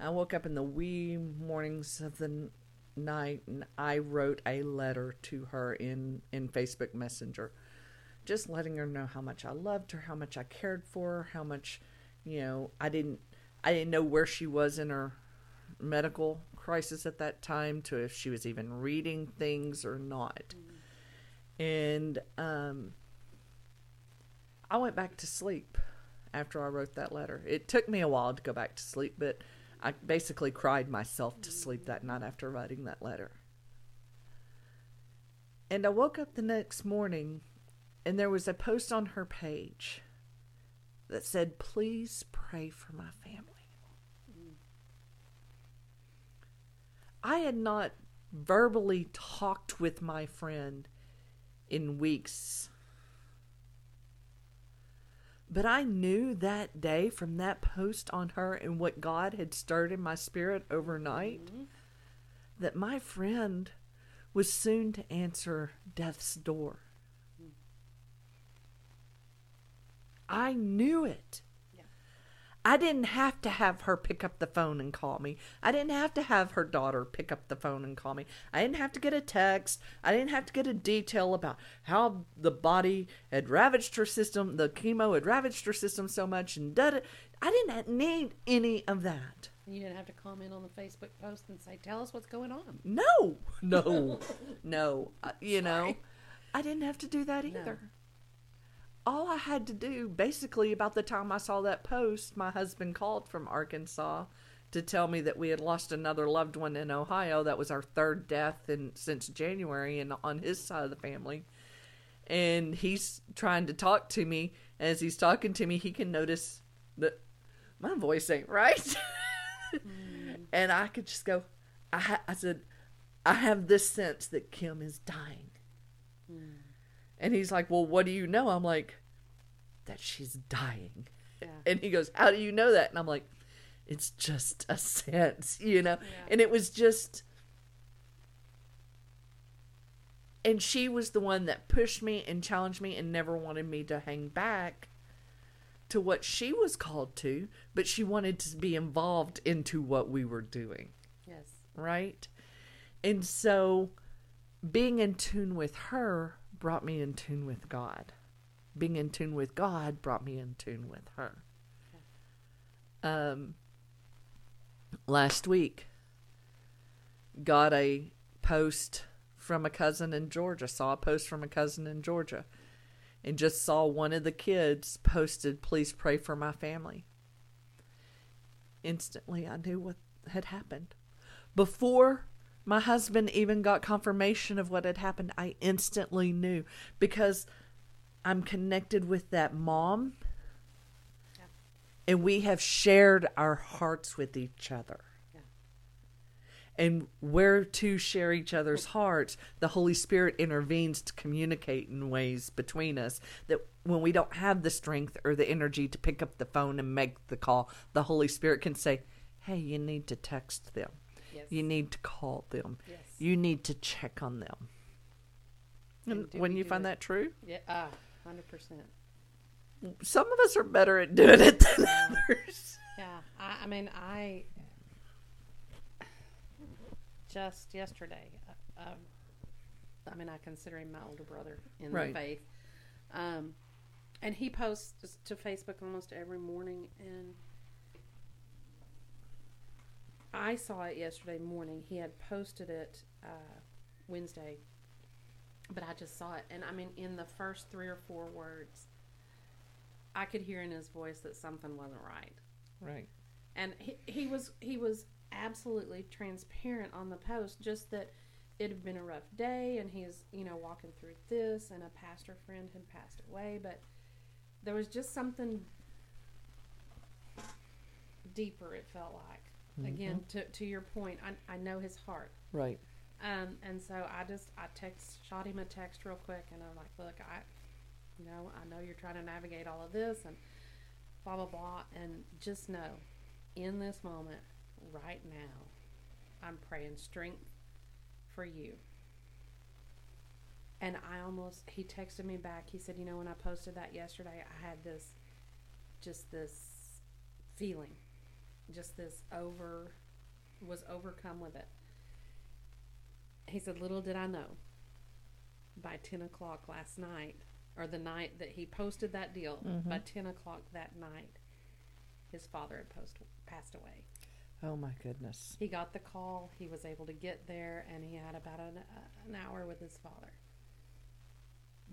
I woke up in the wee mornings of the night and I wrote a letter to her in, in Facebook Messenger, just letting her know how much I loved her, how much I cared for her, how much, you know, I didn't I didn't know where she was in her medical crisis at that time to if she was even reading things or not. And um I went back to sleep after I wrote that letter. It took me a while to go back to sleep, but I basically cried myself to sleep that night after writing that letter. And I woke up the next morning and there was a post on her page that said, Please pray for my family. I had not verbally talked with my friend in weeks. But I knew that day from that post on her and what God had stirred in my spirit overnight mm-hmm. that my friend was soon to answer death's door. I knew it. I didn't have to have her pick up the phone and call me. I didn't have to have her daughter pick up the phone and call me. I didn't have to get a text. I didn't have to get a detail about how the body had ravaged her system, the chemo had ravaged her system so much, and da. I didn't need any of that. You didn't have to comment on the Facebook post and say, "Tell us what's going on." No, no, no. Uh, you know, I didn't have to do that either. All I had to do, basically, about the time I saw that post, my husband called from Arkansas to tell me that we had lost another loved one in Ohio. That was our third death in since January, and on his side of the family. And he's trying to talk to me. As he's talking to me, he can notice that my voice ain't right. Mm. and I could just go, I, ha- I said, I have this sense that Kim is dying. Mm. And he's like, Well, what do you know? I'm like, That she's dying. Yeah. And he goes, How do you know that? And I'm like, It's just a sense, you know? And it was just. And she was the one that pushed me and challenged me and never wanted me to hang back to what she was called to, but she wanted to be involved into what we were doing Yes. right? And so being in tune with her brought me in tune with God. Being in tune with God brought me in tune with her. Um last week got a post from a cousin in Georgia, saw a post from a cousin in Georgia and just saw one of the kids posted please pray for my family. Instantly I knew what had happened before my husband even got confirmation of what had happened, I instantly knew because I'm connected with that mom and we have shared our hearts with each other. Yeah. And where to share each other's hearts, the Holy Spirit intervenes to communicate in ways between us that when we don't have the strength or the energy to pick up the phone and make the call, the Holy Spirit can say, Hey, you need to text them. You need to call them. Yes. You need to check on them. And And when you find it? that true, Yeah. Ah, hundred percent. some of us are better at doing it than others. Yeah. I, I mean, I just yesterday. Uh, um, I mean, I consider him my older brother in Right. the faith. Um, and he posts to Facebook almost every morning, and I saw it yesterday morning. He had posted it uh, Wednesday, but I just saw it, and I mean, in the first three or four words, I could hear in his voice that something wasn't right Right. and he, he was he was absolutely transparent on the post just that it had been a rough day and he's you know walking through this and a pastor friend had passed away but there was just something deeper it felt like again to, to your point I, I know his heart. Right. um, and so I just I text shot him a text real quick and I'm like look I you know I know you're trying to navigate all of this and blah blah blah and just know in this moment right now i'm praying strength for you. And i almost he texted me back. He said you know when i posted that yesterday i had this just this feeling just this over was overcome with it he said little did i know by 10 o'clock last night or the night that he posted that deal by 10 o'clock that night his father had post, passed away Oh my goodness. he got the call he was able to get there and he had about an, uh, an hour with his father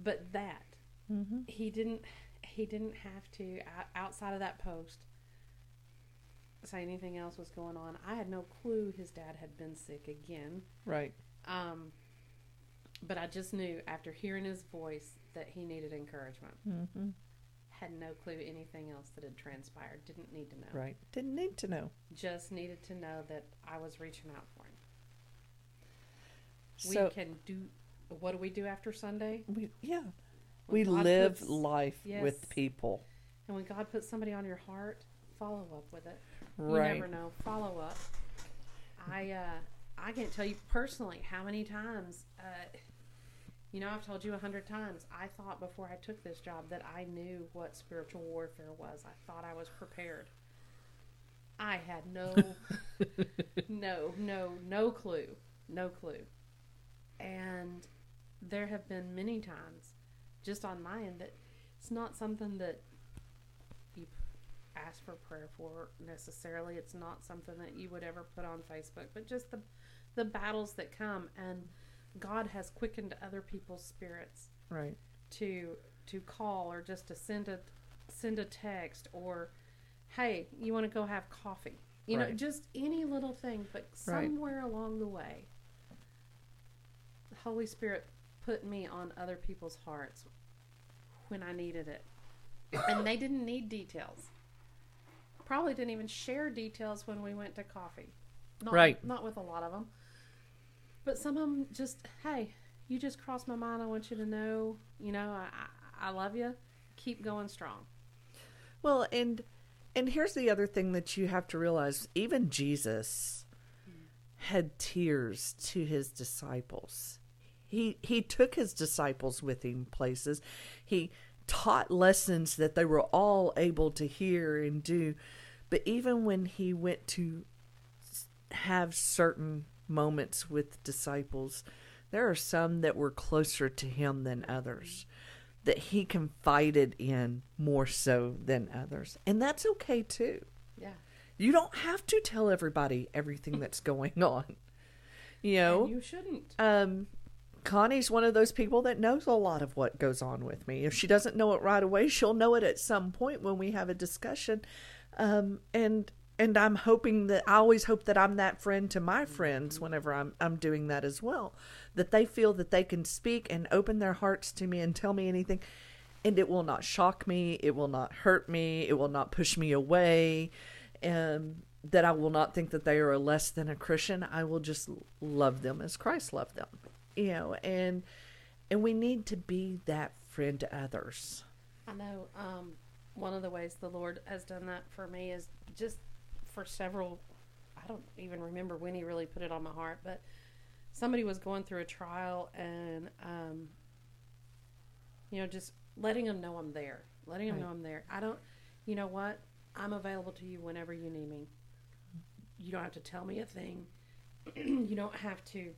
but that Mm-hmm. he didn't he didn't have to outside of that post say anything else was going on i had no clue his dad had been sick again Right. um, but I just knew after hearing his voice that he needed encouragement. Mm-hmm. Had no clue anything else that had transpired. Didn't need to know. Right. Didn't need to know. Just needed to know that I was reaching out for him. So we can do. What do we do after Sunday? we, yeah, When we God live puts- life Yes. with people. And when God puts somebody on your heart, follow up with it. Right. You never know. Follow up. I uh, I can't tell you personally how many times. Uh, you know, I've told you a hundred times. I thought before I took this job that I knew what spiritual warfare was. I thought I was prepared. I had no, no, no, no clue, no clue. And there have been many times, just on my end, that it's not something that ask for prayer for necessarily. It's not something that you would ever put on Facebook, but just the the battles that come and God has quickened other people's spirits Right. to to call or just to send a send a text or hey, you want to go have coffee. You know, just any little thing, but Right. somewhere along the way the Holy Spirit put me on other people's hearts when I needed it. And they didn't need details. Probably didn't even share details when we went to coffee. Not, Right. Not with a lot of them. But some of them just, hey, you just crossed my mind. I want you to know, you know, I, I, I love you. Keep going strong. Well, and and here's the other thing that you have to realize: even Jesus had tiers to his disciples. He he took his disciples with him places. He taught lessons that they were all able to hear and do. But even when he went to have certain moments with disciples, there are some that were closer to him than others that he confided in more so than others. And that's okay too. Yeah. You don't have to tell everybody everything that's going on. You know, And you shouldn't. um, Connie's one of those people that knows a lot of what goes on with me. If she doesn't know it right away, she'll know it at some point when we have a discussion. Um, and and I'm hoping that I always hope that I'm that friend to my friends whenever I'm I'm doing that as well. That they feel that they can speak and open their hearts to me and tell me anything and it will not shock me, it will not hurt me, it will not push me away. And that I will not think that they are less than a Christian. I will just love them as Christ loved them. You know, and and we need to be that friend to others. I know um, one of the ways the Lord has done that for me is just for several. I don't even remember when He really put it on my heart, but somebody was going through a trial and, um, you know, just letting them know I'm there, letting them Right. know I'm there. I don't, you know what? I'm available to you whenever you need me. You don't have to tell me a thing. you don't have to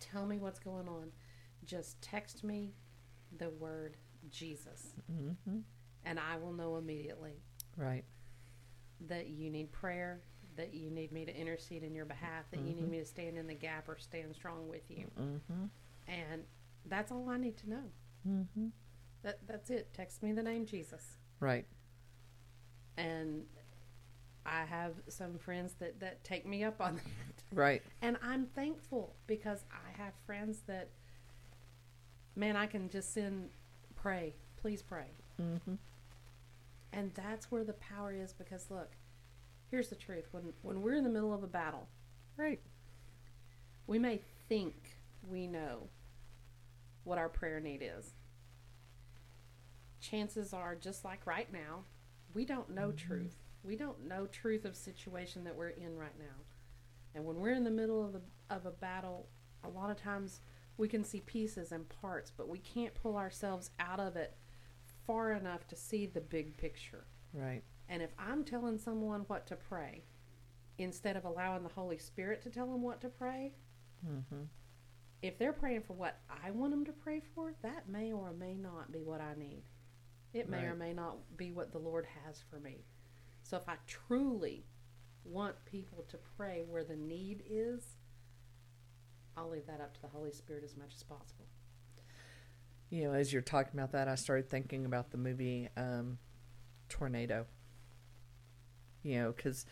tell me what's going on. Just text me the word Jesus, Mm-hmm. And I will know immediately Right. that you need prayer, that you need me to intercede in your behalf, that you need me to stand in the gap or stand strong with you. Mm-hmm. And that's all I need to know. Mm-hmm. That that's it. Text me the name Jesus. Right. And I have some friends that that take me up on that. Right. And I'm thankful because I have friends that man, I can just send pray. Please pray. Mm-hmm. And that's where the power is because look, here's the truth. When when we're in the middle of a battle, Right. we may think we know what our prayer need is. Chances are just like right now, we don't know mm-hmm. truth. We don't know truth of situation that we're in right now. And when we're in the middle of a of a battle, a lot of times we can see pieces and parts, but we can't pull ourselves out of it far enough to see the big picture. Right. And if I'm telling someone what to pray, instead of allowing the Holy Spirit to tell them what to pray, Mm-hmm. if they're praying for what I want them to pray for, that may or may not be what I need. It may or may not be what the Lord has for me. So if I truly want people to pray where the need is, I'll leave that up to the Holy Spirit as much as possible. You know, as you're talking about that, I started thinking about the movie um, Tornado. You know, because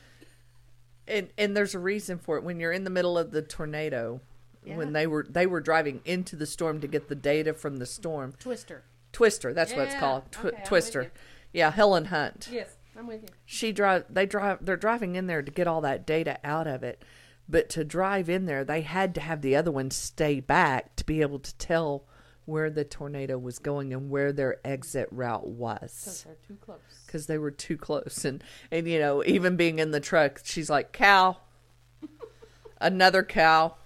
and and there's a reason for it. When you're in the middle of the tornado, Yeah. when they were they were driving into the storm to get the data from the storm, Twister. Twister. That's what it's called. Twi- okay, Twister. Yeah, Helen Hunt. Yes, I'm with you. She drive. They drive. They're driving in there to get all that data out of it. But to drive in there, they had to have the other one stay back to be able to tell where the tornado was going and where their exit route Because was they're too close. because they were too close. And and you know even being in the truck she's like cow. Another cow.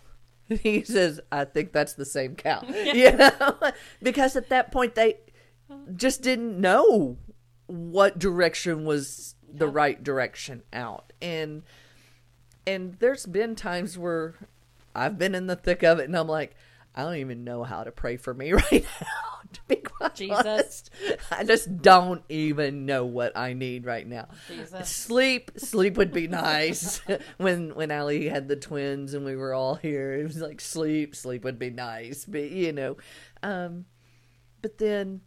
He says i think that's the same cow. You know? Because at that point they just didn't know what direction was the Yeah. right direction out. And and there's been times where i've been in the thick of it and i'm like i don't even know how to pray for me right now to be quite Jesus. honest. i just don't even know what i need right now Jesus. sleep sleep would be nice when when Ali had the twins and we were all here it was like sleep sleep would be nice but you know um but then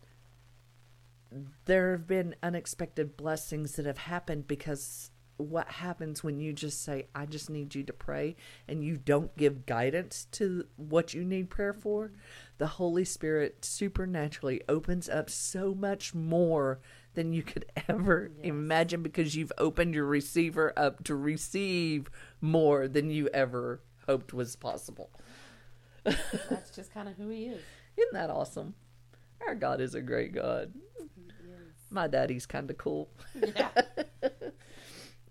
there have been unexpected blessings that have happened because what happens when you just say, I just need you to pray, and you don't give guidance to what you need prayer for, the Holy Spirit supernaturally opens up so much more than you could ever imagine because you've opened your receiver up to receive more than you ever hoped was possible. That's just kind of who he is. Isn't that awesome? Our God is a great God. My daddy's kind of cool. Yeah.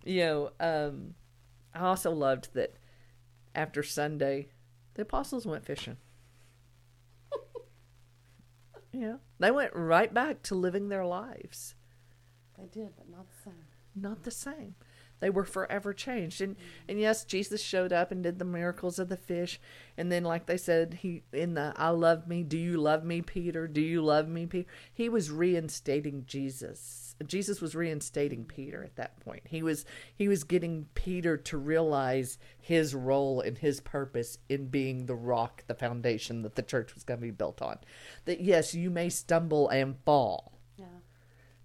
you know, um, I also loved that after Sunday, the apostles went fishing. yeah, they went right back to living their lives. they did, but not the same. Not the same. They were forever changed. And and yes, Jesus showed up and did the miracles of the fish. And then like they said, he in the I love me, do you love me, Peter? Do you love me, Peter? He was reinstating Jesus. Jesus was reinstating Peter at that point. He was he was getting Peter to realize his role and his purpose in being the rock, the foundation that the church was going to be built on. That yes, you may stumble and fall Yeah.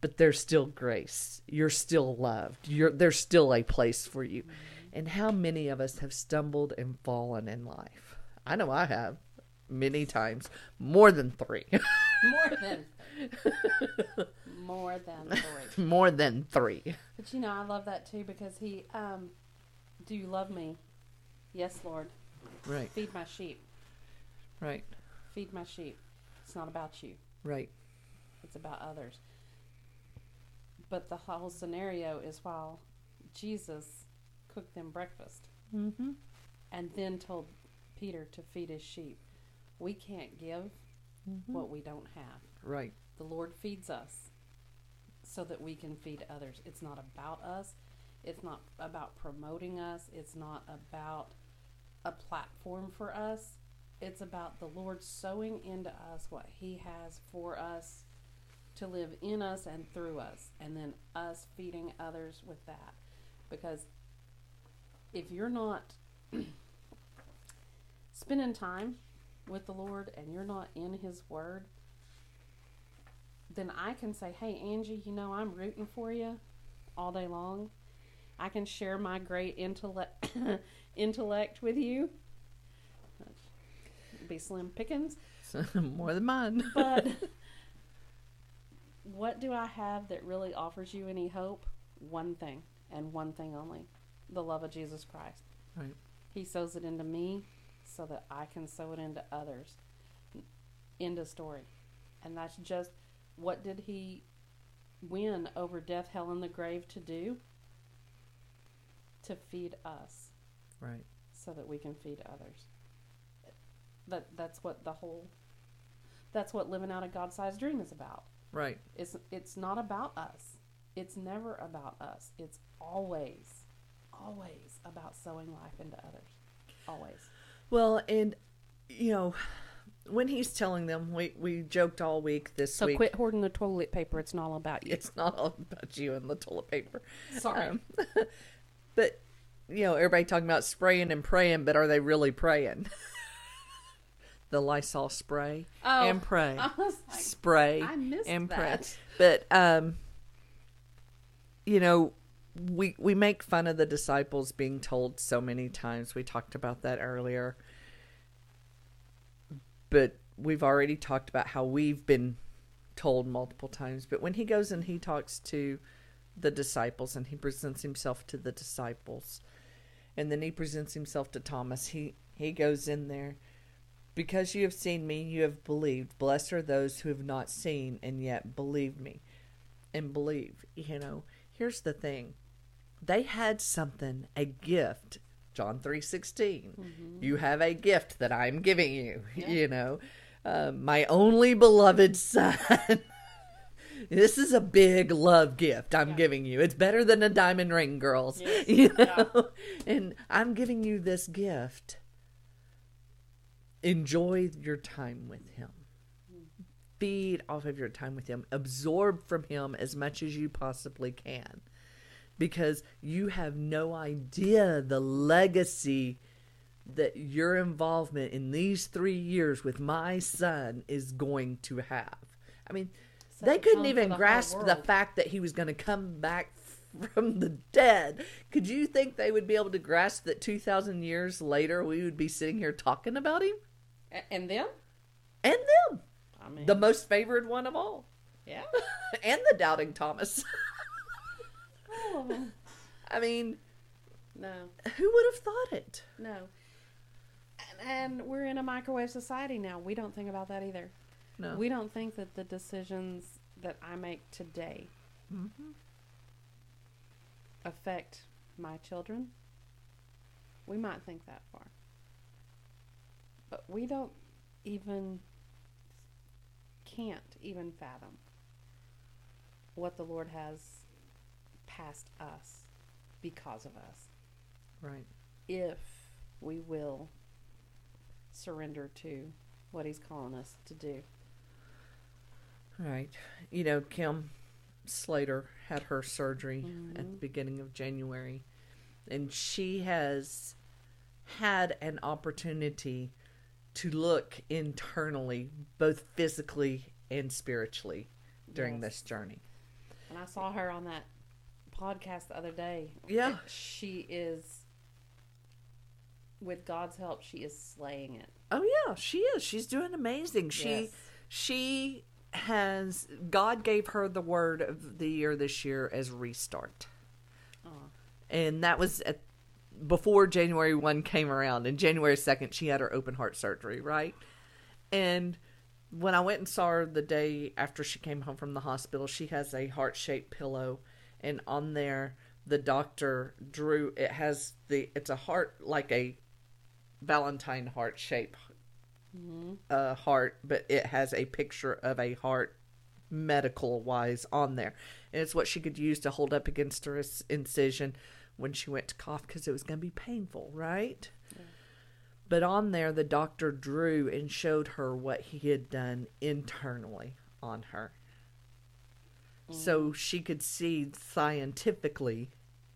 But there's still grace. You're still loved. You're there's still a place for you. And how many of us have stumbled and fallen in life? I know I have many times, more than 3. More than more than three. more than 3. But you know, I love that too because he um do you love me? Yes, Lord. Right. Feed my sheep. Right. Feed my sheep. It's not about you. Right. It's about others. But the whole scenario is while Jesus cooked them breakfast Mhm. and then told Peter to feed his sheep. We can't give what we don't have. Right. The Lord feeds us so that we can feed others. It's not about us. It's not about promoting us. It's not about a platform for us. It's about the Lord sowing into us what He has for us to live in us and through us, and then us feeding others with that. Because if you're not spending time with the Lord and you're not in His Word, then I can say, hey, Angie, you know, I'm rooting for you all day long. I can share my great intellect, intellect with you. That'd be slim pickings. more than mine. But what do I have that really offers you any hope? One thing, and one thing only the love of Jesus Christ. Right. He sows it into me so that I can sow it into others. End of story. And that's just what did he win over death, hell, and the grave to do? To feed us Right. so that we can feed others. That that's what the whole that's what living out a God-sized dream is about. Right. It's it's not about us. It's never about us. It's always always about sowing life into others. Always. Well, and you know, when he's telling them, we we joked all week this So week. quit hoarding the toilet paper. It's not all about you. It's not all about you and the toilet paper. Sorry. Um, but you know, everybody talking about spraying and praying, but are they really praying? the Lysol spray Oh, and pray, like, spray and pray. that. But um, you know, we we make fun of the disciples being told so many times. We talked about that earlier. But we've already talked about how we've been told multiple times. But when he goes and he talks to the disciples and he presents himself to the disciples and then he presents himself to Thomas, he he goes in there because you have seen me, you have believed. Blessed are those who have not seen and yet believe me and believe. You know, here's the thing. They had something, a gift. John 3:16. You have a gift that I'm giving you, you know. Uh, my only beloved son. this is a big love gift I'm giving you. It's better than a diamond ring, girls. You know? And I'm giving you this gift enjoy your time with him. Feed off of your time with him. Absorb from him as much as you possibly can. Because you have no idea the legacy that your involvement in these three years with my son is going to have. I mean Such they couldn't even the grasp the fact that he was going to come back from the dead. Could you think they would be able to grasp that 2,000 years later we would be sitting here talking about him? And them? And them. I mean, The most favored one of all. yeah. and the doubting Thomas. Oh, I mean, no, who would have thought it? no. And, and we're in a microwave society now. We don't think about that either. No. We don't think that the decisions that I make today mm-hmm. affect my children. We might think that far. But we don't even, can't even fathom what the Lord has past us because of us right. if we will surrender to what He's calling us to do. Right. You know, Kim Slater had her surgery at mm-hmm. the beginning of January, and she has had an opportunity to look internally, both physically and spiritually, during Yes. this journey. And I saw her on that podcast the other day. Yeah. She is, with God's help, she is slaying it. Oh yeah, she is. She's doing amazing. She Yes. she has God gave her the word of the year this year as restart. Aw. And that was at before January 1 came around and January 2nd she had her open heart surgery, right? And when I went and saw her the day after she came home from the hospital, she has a heart-shaped pillow and on there the doctor drew it has the it's a heart like a valentine heart shape uh, heart, but it has a picture of a heart medical wise on there. And it's what she could use to hold up against her incision when she went to cough because it was going to be painful, right? But on there, the doctor drew and showed her what he had done internally on her. So mm. she could see scientifically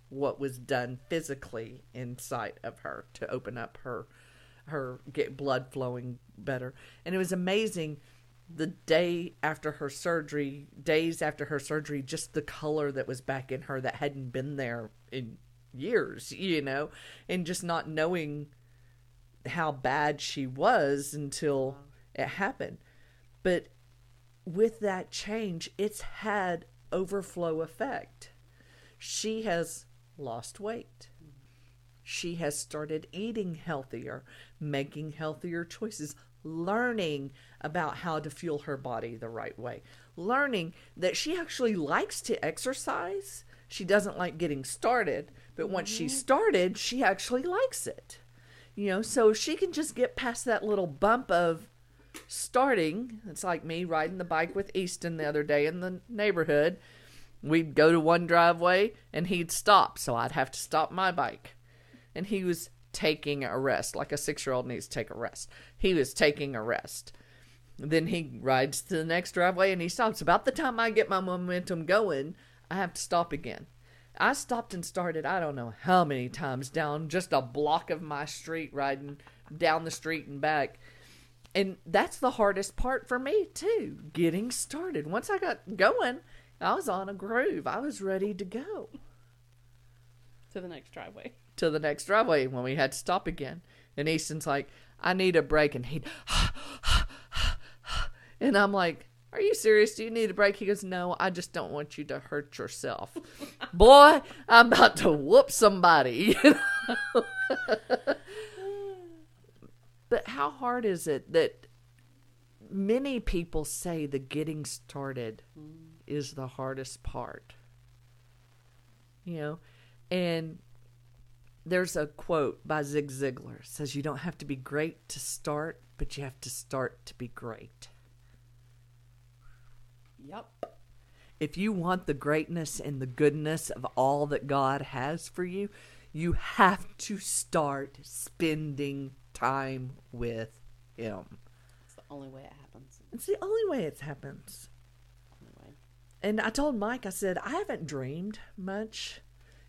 what was done physically inside of her to open up her her get blood flowing better and it was amazing the day after her surgery days after her surgery just the color that was back in her that hadn't been there in years you know and just not knowing how bad she was until it happened. But with that change it's had overflow effect. She has lost weight. She has started eating healthier, making healthier choices, learning about how to fuel her body the right way, learning that she actually likes to exercise. She doesn't like getting started, but once she mm-hmm. started, she actually likes it. You know, so she can just get past that little bump of starting. It's like me riding the bike with Easton the other day in the neighborhood. We'd go to one driveway and he'd stop, so I'd have to stop my bike and he was taking a rest, like a six year old needs to take a rest. He was taking a rest. Then he rides to the next driveway and he stops. About the time I get my momentum going, I have to stop again. I stopped and started, I don't know how many times down just a block of my street, riding down the street and back. And that's the hardest part for me, too, getting started. Once I got going, I was on a groove. I was ready to go To the next driveway. to the next driveway when we had to stop again. And Easton's like, I need a break. And he'd, and I'm like, Are you serious? Do you need a break? He goes, No, I just don't want you to hurt yourself. Boy, I'm about to whoop somebody. but how hard is it that many people say the getting started mm. is the hardest part? You know, and there's a quote by Zig Ziglar says you don't have to be great to start, but you have to start to be great. Yep. If you want the greatness and the goodness of all that God has for you, you have to start spending time with him. It's the only way it happens. It's the only way it happens. Only way. And I told Mike, I said, I haven't dreamed much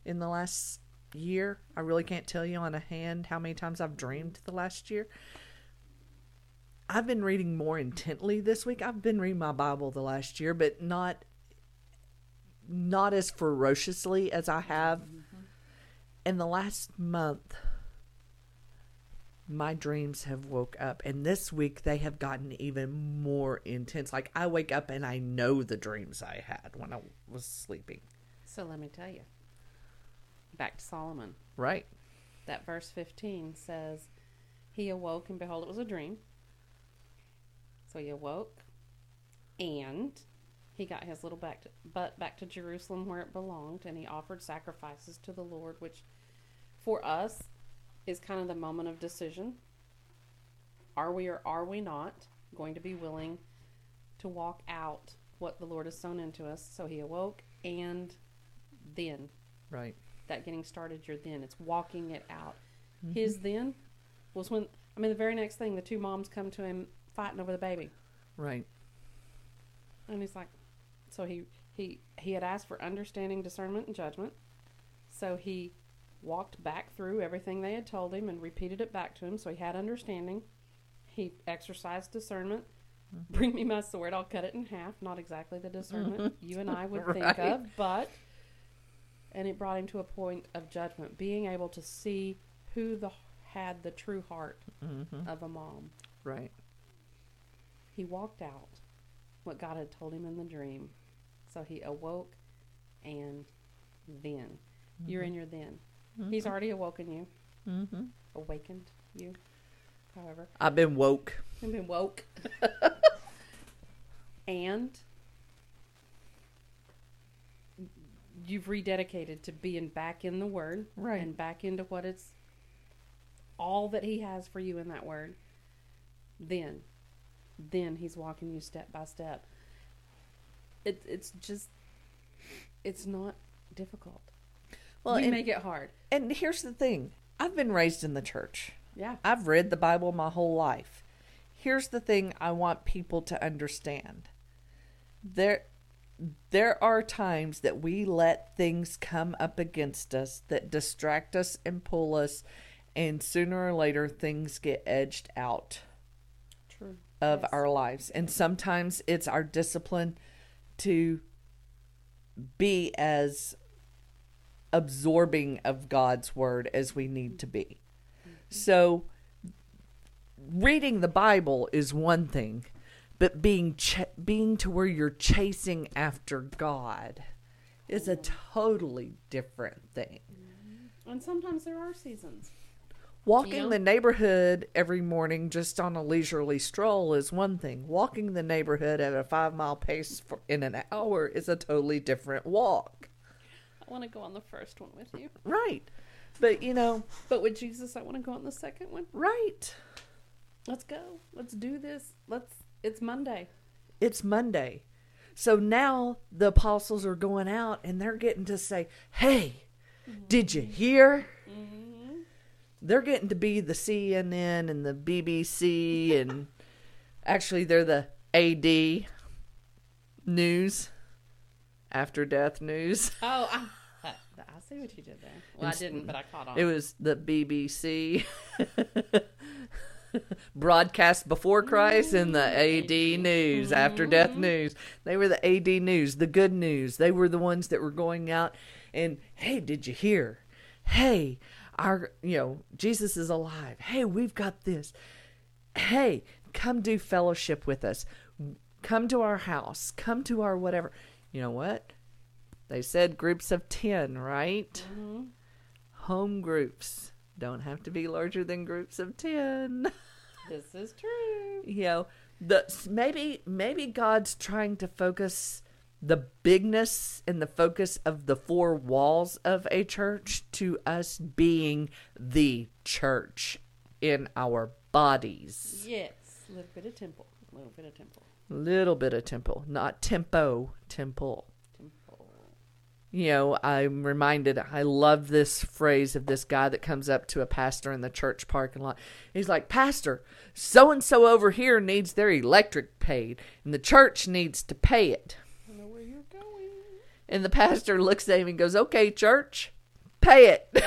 in the last year. I really can't tell you on a hand how many times I've dreamed the last year. I've been reading more intently this week. I've been reading my Bible the last year, but not not as ferociously as I have. Mm-hmm. In the last month, my dreams have woke up, and this week they have gotten even more intense. Like I wake up and I know the dreams I had when I was sleeping. So let me tell you. Back to Solomon. Right. That verse 15 says, He awoke, and behold, it was a dream. So he awoke, and he got his little back to, butt back to Jerusalem where it belonged, and he offered sacrifices to the Lord, which for us is kind of the moment of decision. Are we or are we not going to be willing to walk out what the Lord has sown into us? So he awoke, and then Right. that getting started your then. It's walking it out. Mm-hmm. His then was when I mean the very next thing the two moms come to him fighting over the baby. Right. And he's like so he he he had asked for understanding, discernment and judgment. So he walked back through everything they had told him and repeated it back to him so he had understanding. He exercised discernment. Mm-hmm. Bring me my sword, I'll cut it in half. Not exactly the discernment you and I would think of, but and it brought him to a point of judgment, being able to see who the had the true heart mm-hmm. of a mom. Right. He walked out what God had told him in the dream. So he awoke and then. You're in your then. He's already awoken you. Mm-hmm. Awakened you. However. I've been woke. I've been woke. and you've rededicated to being back in the word. Right. And back into what it's all that he has for you in that word. Then then he's walking you step by step. It, it's just it's not difficult. Well, we and, make it hard. and here's the thing. I've been raised in the church. Yeah. I've read the Bible my whole life. Here's the thing I want people to understand. There there are times that we let things come up against us that distract us and pull us and sooner or later things get edged out. Of Yes. our lives. And sometimes it's our discipline to be as absorbing of God's word as we need to be. So reading the Bible is one thing, but being ch- being to where you're chasing after God is a totally different thing. Mm-hmm. And sometimes there are seasons. Walking the neighborhood every morning just on a leisurely stroll is one thing. Walking the neighborhood at a five mile pace for, in an hour is a totally different walk. I want to go on the first one with you. Right. But, you know, But with Jesus, I want to go on the second one. right. Let's go. Let's do this. Let's. It's Monday. It's Monday. So now the apostles are going out and they're getting to say, hey, did you mm-hmm. hear? Mm-hmm. They're getting to be the CNN and the BBC, and actually, they're the AD news, after death news. Oh, I, I see what you did there. Well, I didn't, but I caught on. It was the BBC broadcast before Christ and the AD mm. news, after mm-hmm. death news. They were the AD news, the good news. They were the ones that were going out and, hey, did you hear? Hey, our, you know, Jesus is alive. Hey, we've got this. Hey, come do fellowship with us. Come to our house. Come to our whatever. You know what? They said groups of 10, right? Mm-hmm. home groups don't have to be larger than groups of 10 this is true. you know the maybe maybe god's trying to focus the bigness and the focus of the four walls of a church to us being the church in our bodies Yes, a little bit of temple. A little bit of temple. little bit of temple not tempo temple Temple. you know, I'm reminded, I love this phrase of this guy that comes up to a pastor in the church parking lot. He's like, Pastor, so and so over here needs their electric paid, and the church needs to pay it. I know where you're going. And the pastor looks at him and goes, Okay, church, pay it.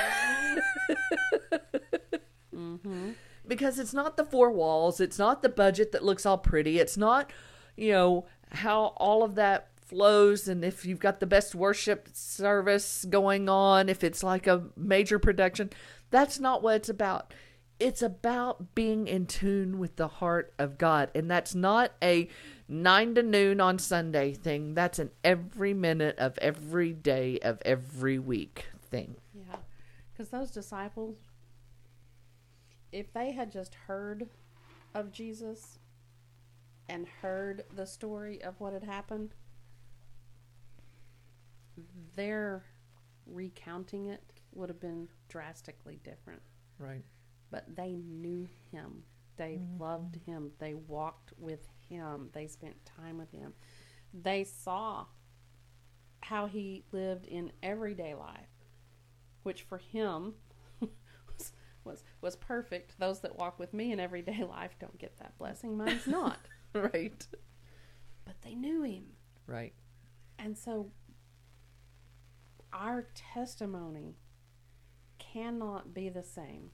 Mm-hmm. Because it's not the four walls, it's not the budget that looks all pretty, it's not, you know, how all of that flows and if you've got the best worship service going on, if it's like a major production, that's not what it's about. It's about being in tune with the heart of God. And that's not a nine to noon on Sunday thing. That's an every minute of every day of every week thing. Yeah. Because those disciples, if they had just heard of Jesus and heard the story of what had happened, their recounting it would have been drastically different. Right. But they knew him. They mm-hmm. loved him. They walked with him. They spent time with him. They saw how he lived in everyday life, which for him was, was was perfect. Those that walk with me in everyday life don't get that blessing. Mine's not. Right. but they knew him. Right. And so our testimony cannot be the same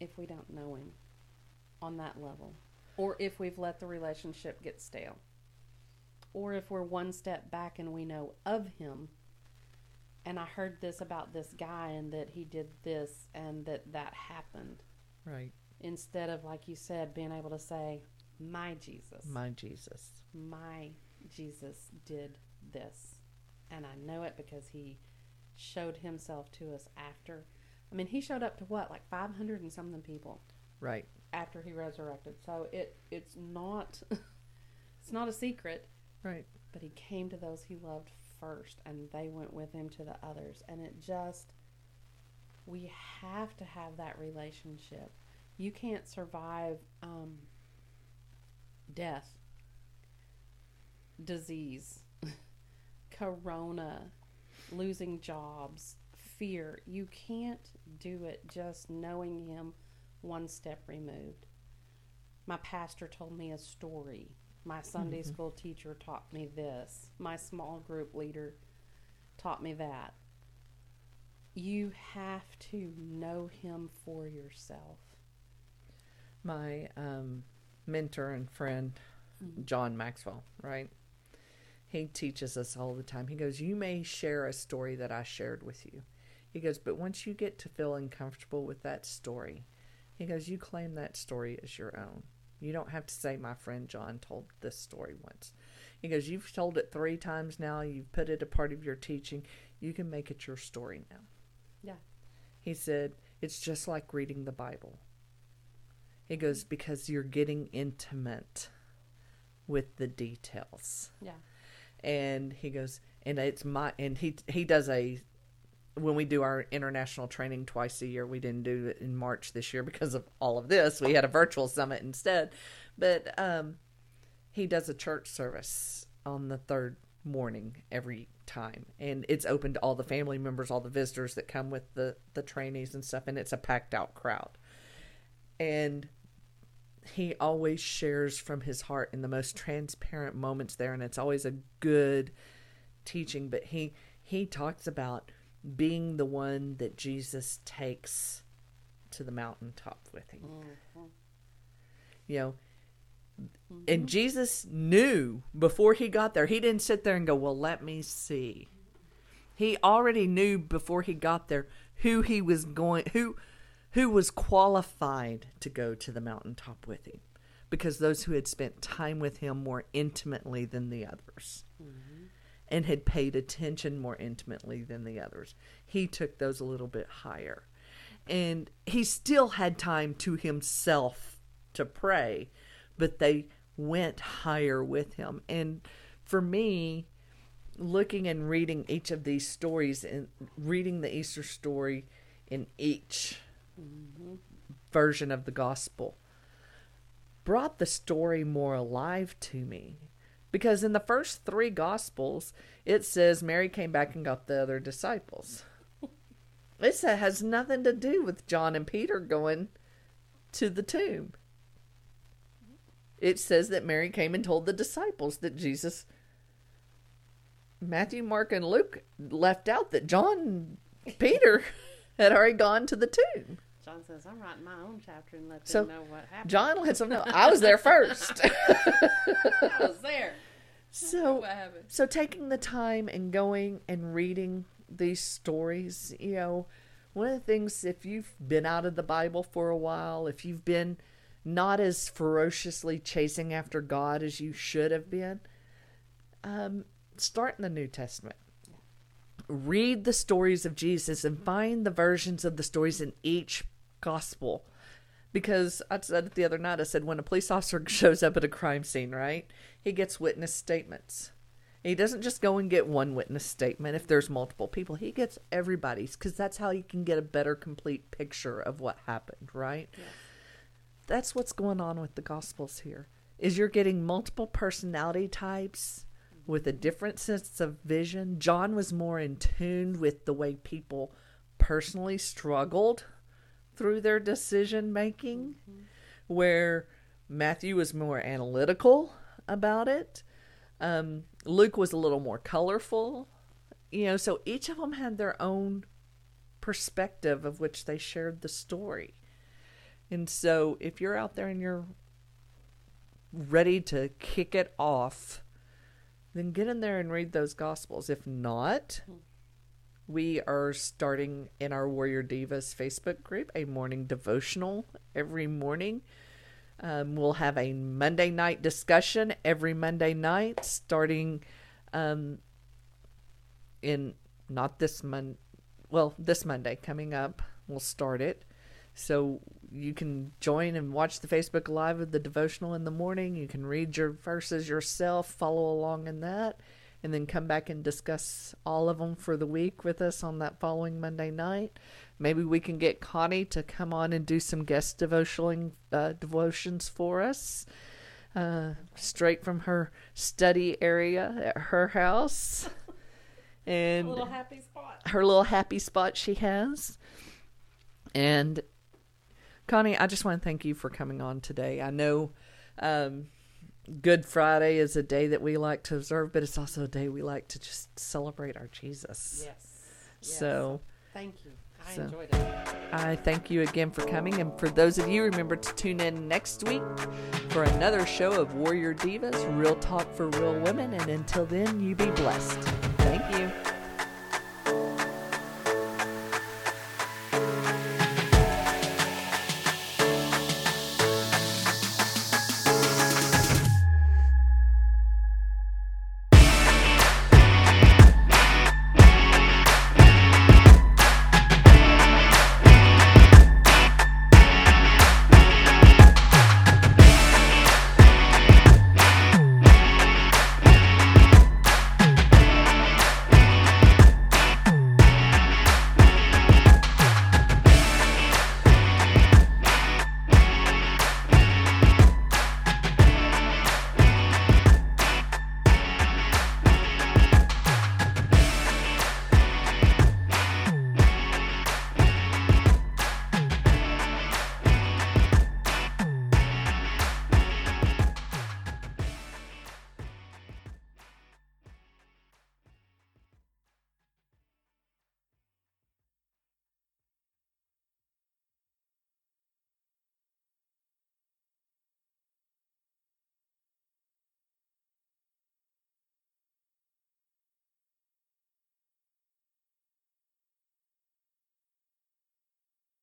if we don't know him on that level or if we've let the relationship get stale or if we're one step back and we know of him and I heard this about this guy and that he did this and that that happened Right. instead of like you said being able to say my Jesus My Jesus. my Jesus did this. And I know it because he showed himself to us after. I mean, he showed up to what, like 500 and something people Right. After he resurrected. So it it's not it's not a secret, Right. but he came to those he loved first and they went with him to the others and it just we have to have that relationship. You can't survive um, death, disease, corona, losing jobs, fear. You can't do it just knowing him one step removed. My pastor told me a story. My Sunday school teacher taught me this. My small group leader taught me that. You have to know him for yourself. my um, mentor and friend, John Maxwell, right? He teaches us all the time. He goes, You may share a story that I shared with you. He goes, But once you get to feeling comfortable with that story, he goes, You claim that story as your own. You don't have to say, My friend John told this story once. He goes, You've told it three times now. You've put it a part of your teaching. You can make it your story now. Yeah. He said, It's just like reading the Bible. He goes, Because you're getting intimate with the details. Yeah. And he goes, and it's my, and he, he does a, when we do our international training twice a year, we didn't do it in March this year because of all of this. We had a virtual summit instead. But um, he does a church service on the third morning every time and it's open to all the family members all the visitors that come with the the trainees and stuff and it's a packed out crowd and he always shares from his heart in the most transparent moments there and it's always a good teaching but he he talks about being the one that Jesus takes to the mountaintop with him mm-hmm. you know mm-hmm. and Jesus knew before he got there. He didn't sit there and go, "Well, let me see." He already knew before he got there who he was going who who was qualified to go to the mountaintop with him because those who had spent time with him more intimately than the others mm-hmm. And had paid attention more intimately than the others. He took those a little bit higher. And he still had time to himself to pray, but they went higher with him. And for me, looking and reading each of these stories and reading the Easter story in each mm-hmm. version of the gospel brought the story more alive to me. Because in the first three gospels, it says Mary came back and got the other disciples. This has nothing to do with John and Peter going to the tomb. It says that Mary came and told the disciples that Jesus. Matthew, Mark, and Luke left out that John, Peter, had already gone to the tomb. John says, I'm writing my own chapter and let So, them know what happened. John lets them know I was there first. I was there. So so taking the time and going and reading these stories, you know, one of the things if you've been out of the Bible for a while, if you've been not as ferociously chasing after God as you should have been, um, start in the New Testament. Read the stories of Jesus and find the versions of the stories in each gospel. Because I said it the other night, I said when a police officer shows up at a crime scene, right? He gets witness statements. He doesn't just go and get one witness statement if there's multiple people. He gets everybody's because that's how you can get a better complete picture of what happened, right? That's what's going on with the gospels here. Is you're getting multiple personality types with a different sense of vision. John was more in tune with the way people personally struggled through their decision making, where Matthew was more analytical about it. Um, Luke was a little more colorful. You know, so each of them had their own perspective of which they shared the story. And so if you're out there and you're ready to kick it off, then get in there and read those gospels. If not, we are starting in our Warrior Divas Facebook group a morning devotional every morning. Um, we'll have a Monday night discussion every Monday night, starting um, in not this Mon, well, this Monday coming up. We'll start it, so you can join and watch the Facebook Live of the devotional in the morning. You can read your verses yourself, follow along in that, and then come back and discuss all of them for the week with us on that following Monday night. Maybe we can get Connie to come on and do some guest devotioning uh, devotions for us, uh, straight from her study area at her house, and little happy spot. her little happy spot she has. And Connie, I just want to thank you for coming on today. I know um, Good Friday is a day that we like to observe, but it's also a day we like to just celebrate our Jesus. Yes. yes. So thank you. I So- enjoyed it. I thank you again for coming. And for those of you, remember to tune in next week for another show of Warrior Divas, Real Talk for Real Women. And until then, you be blessed. Thank you.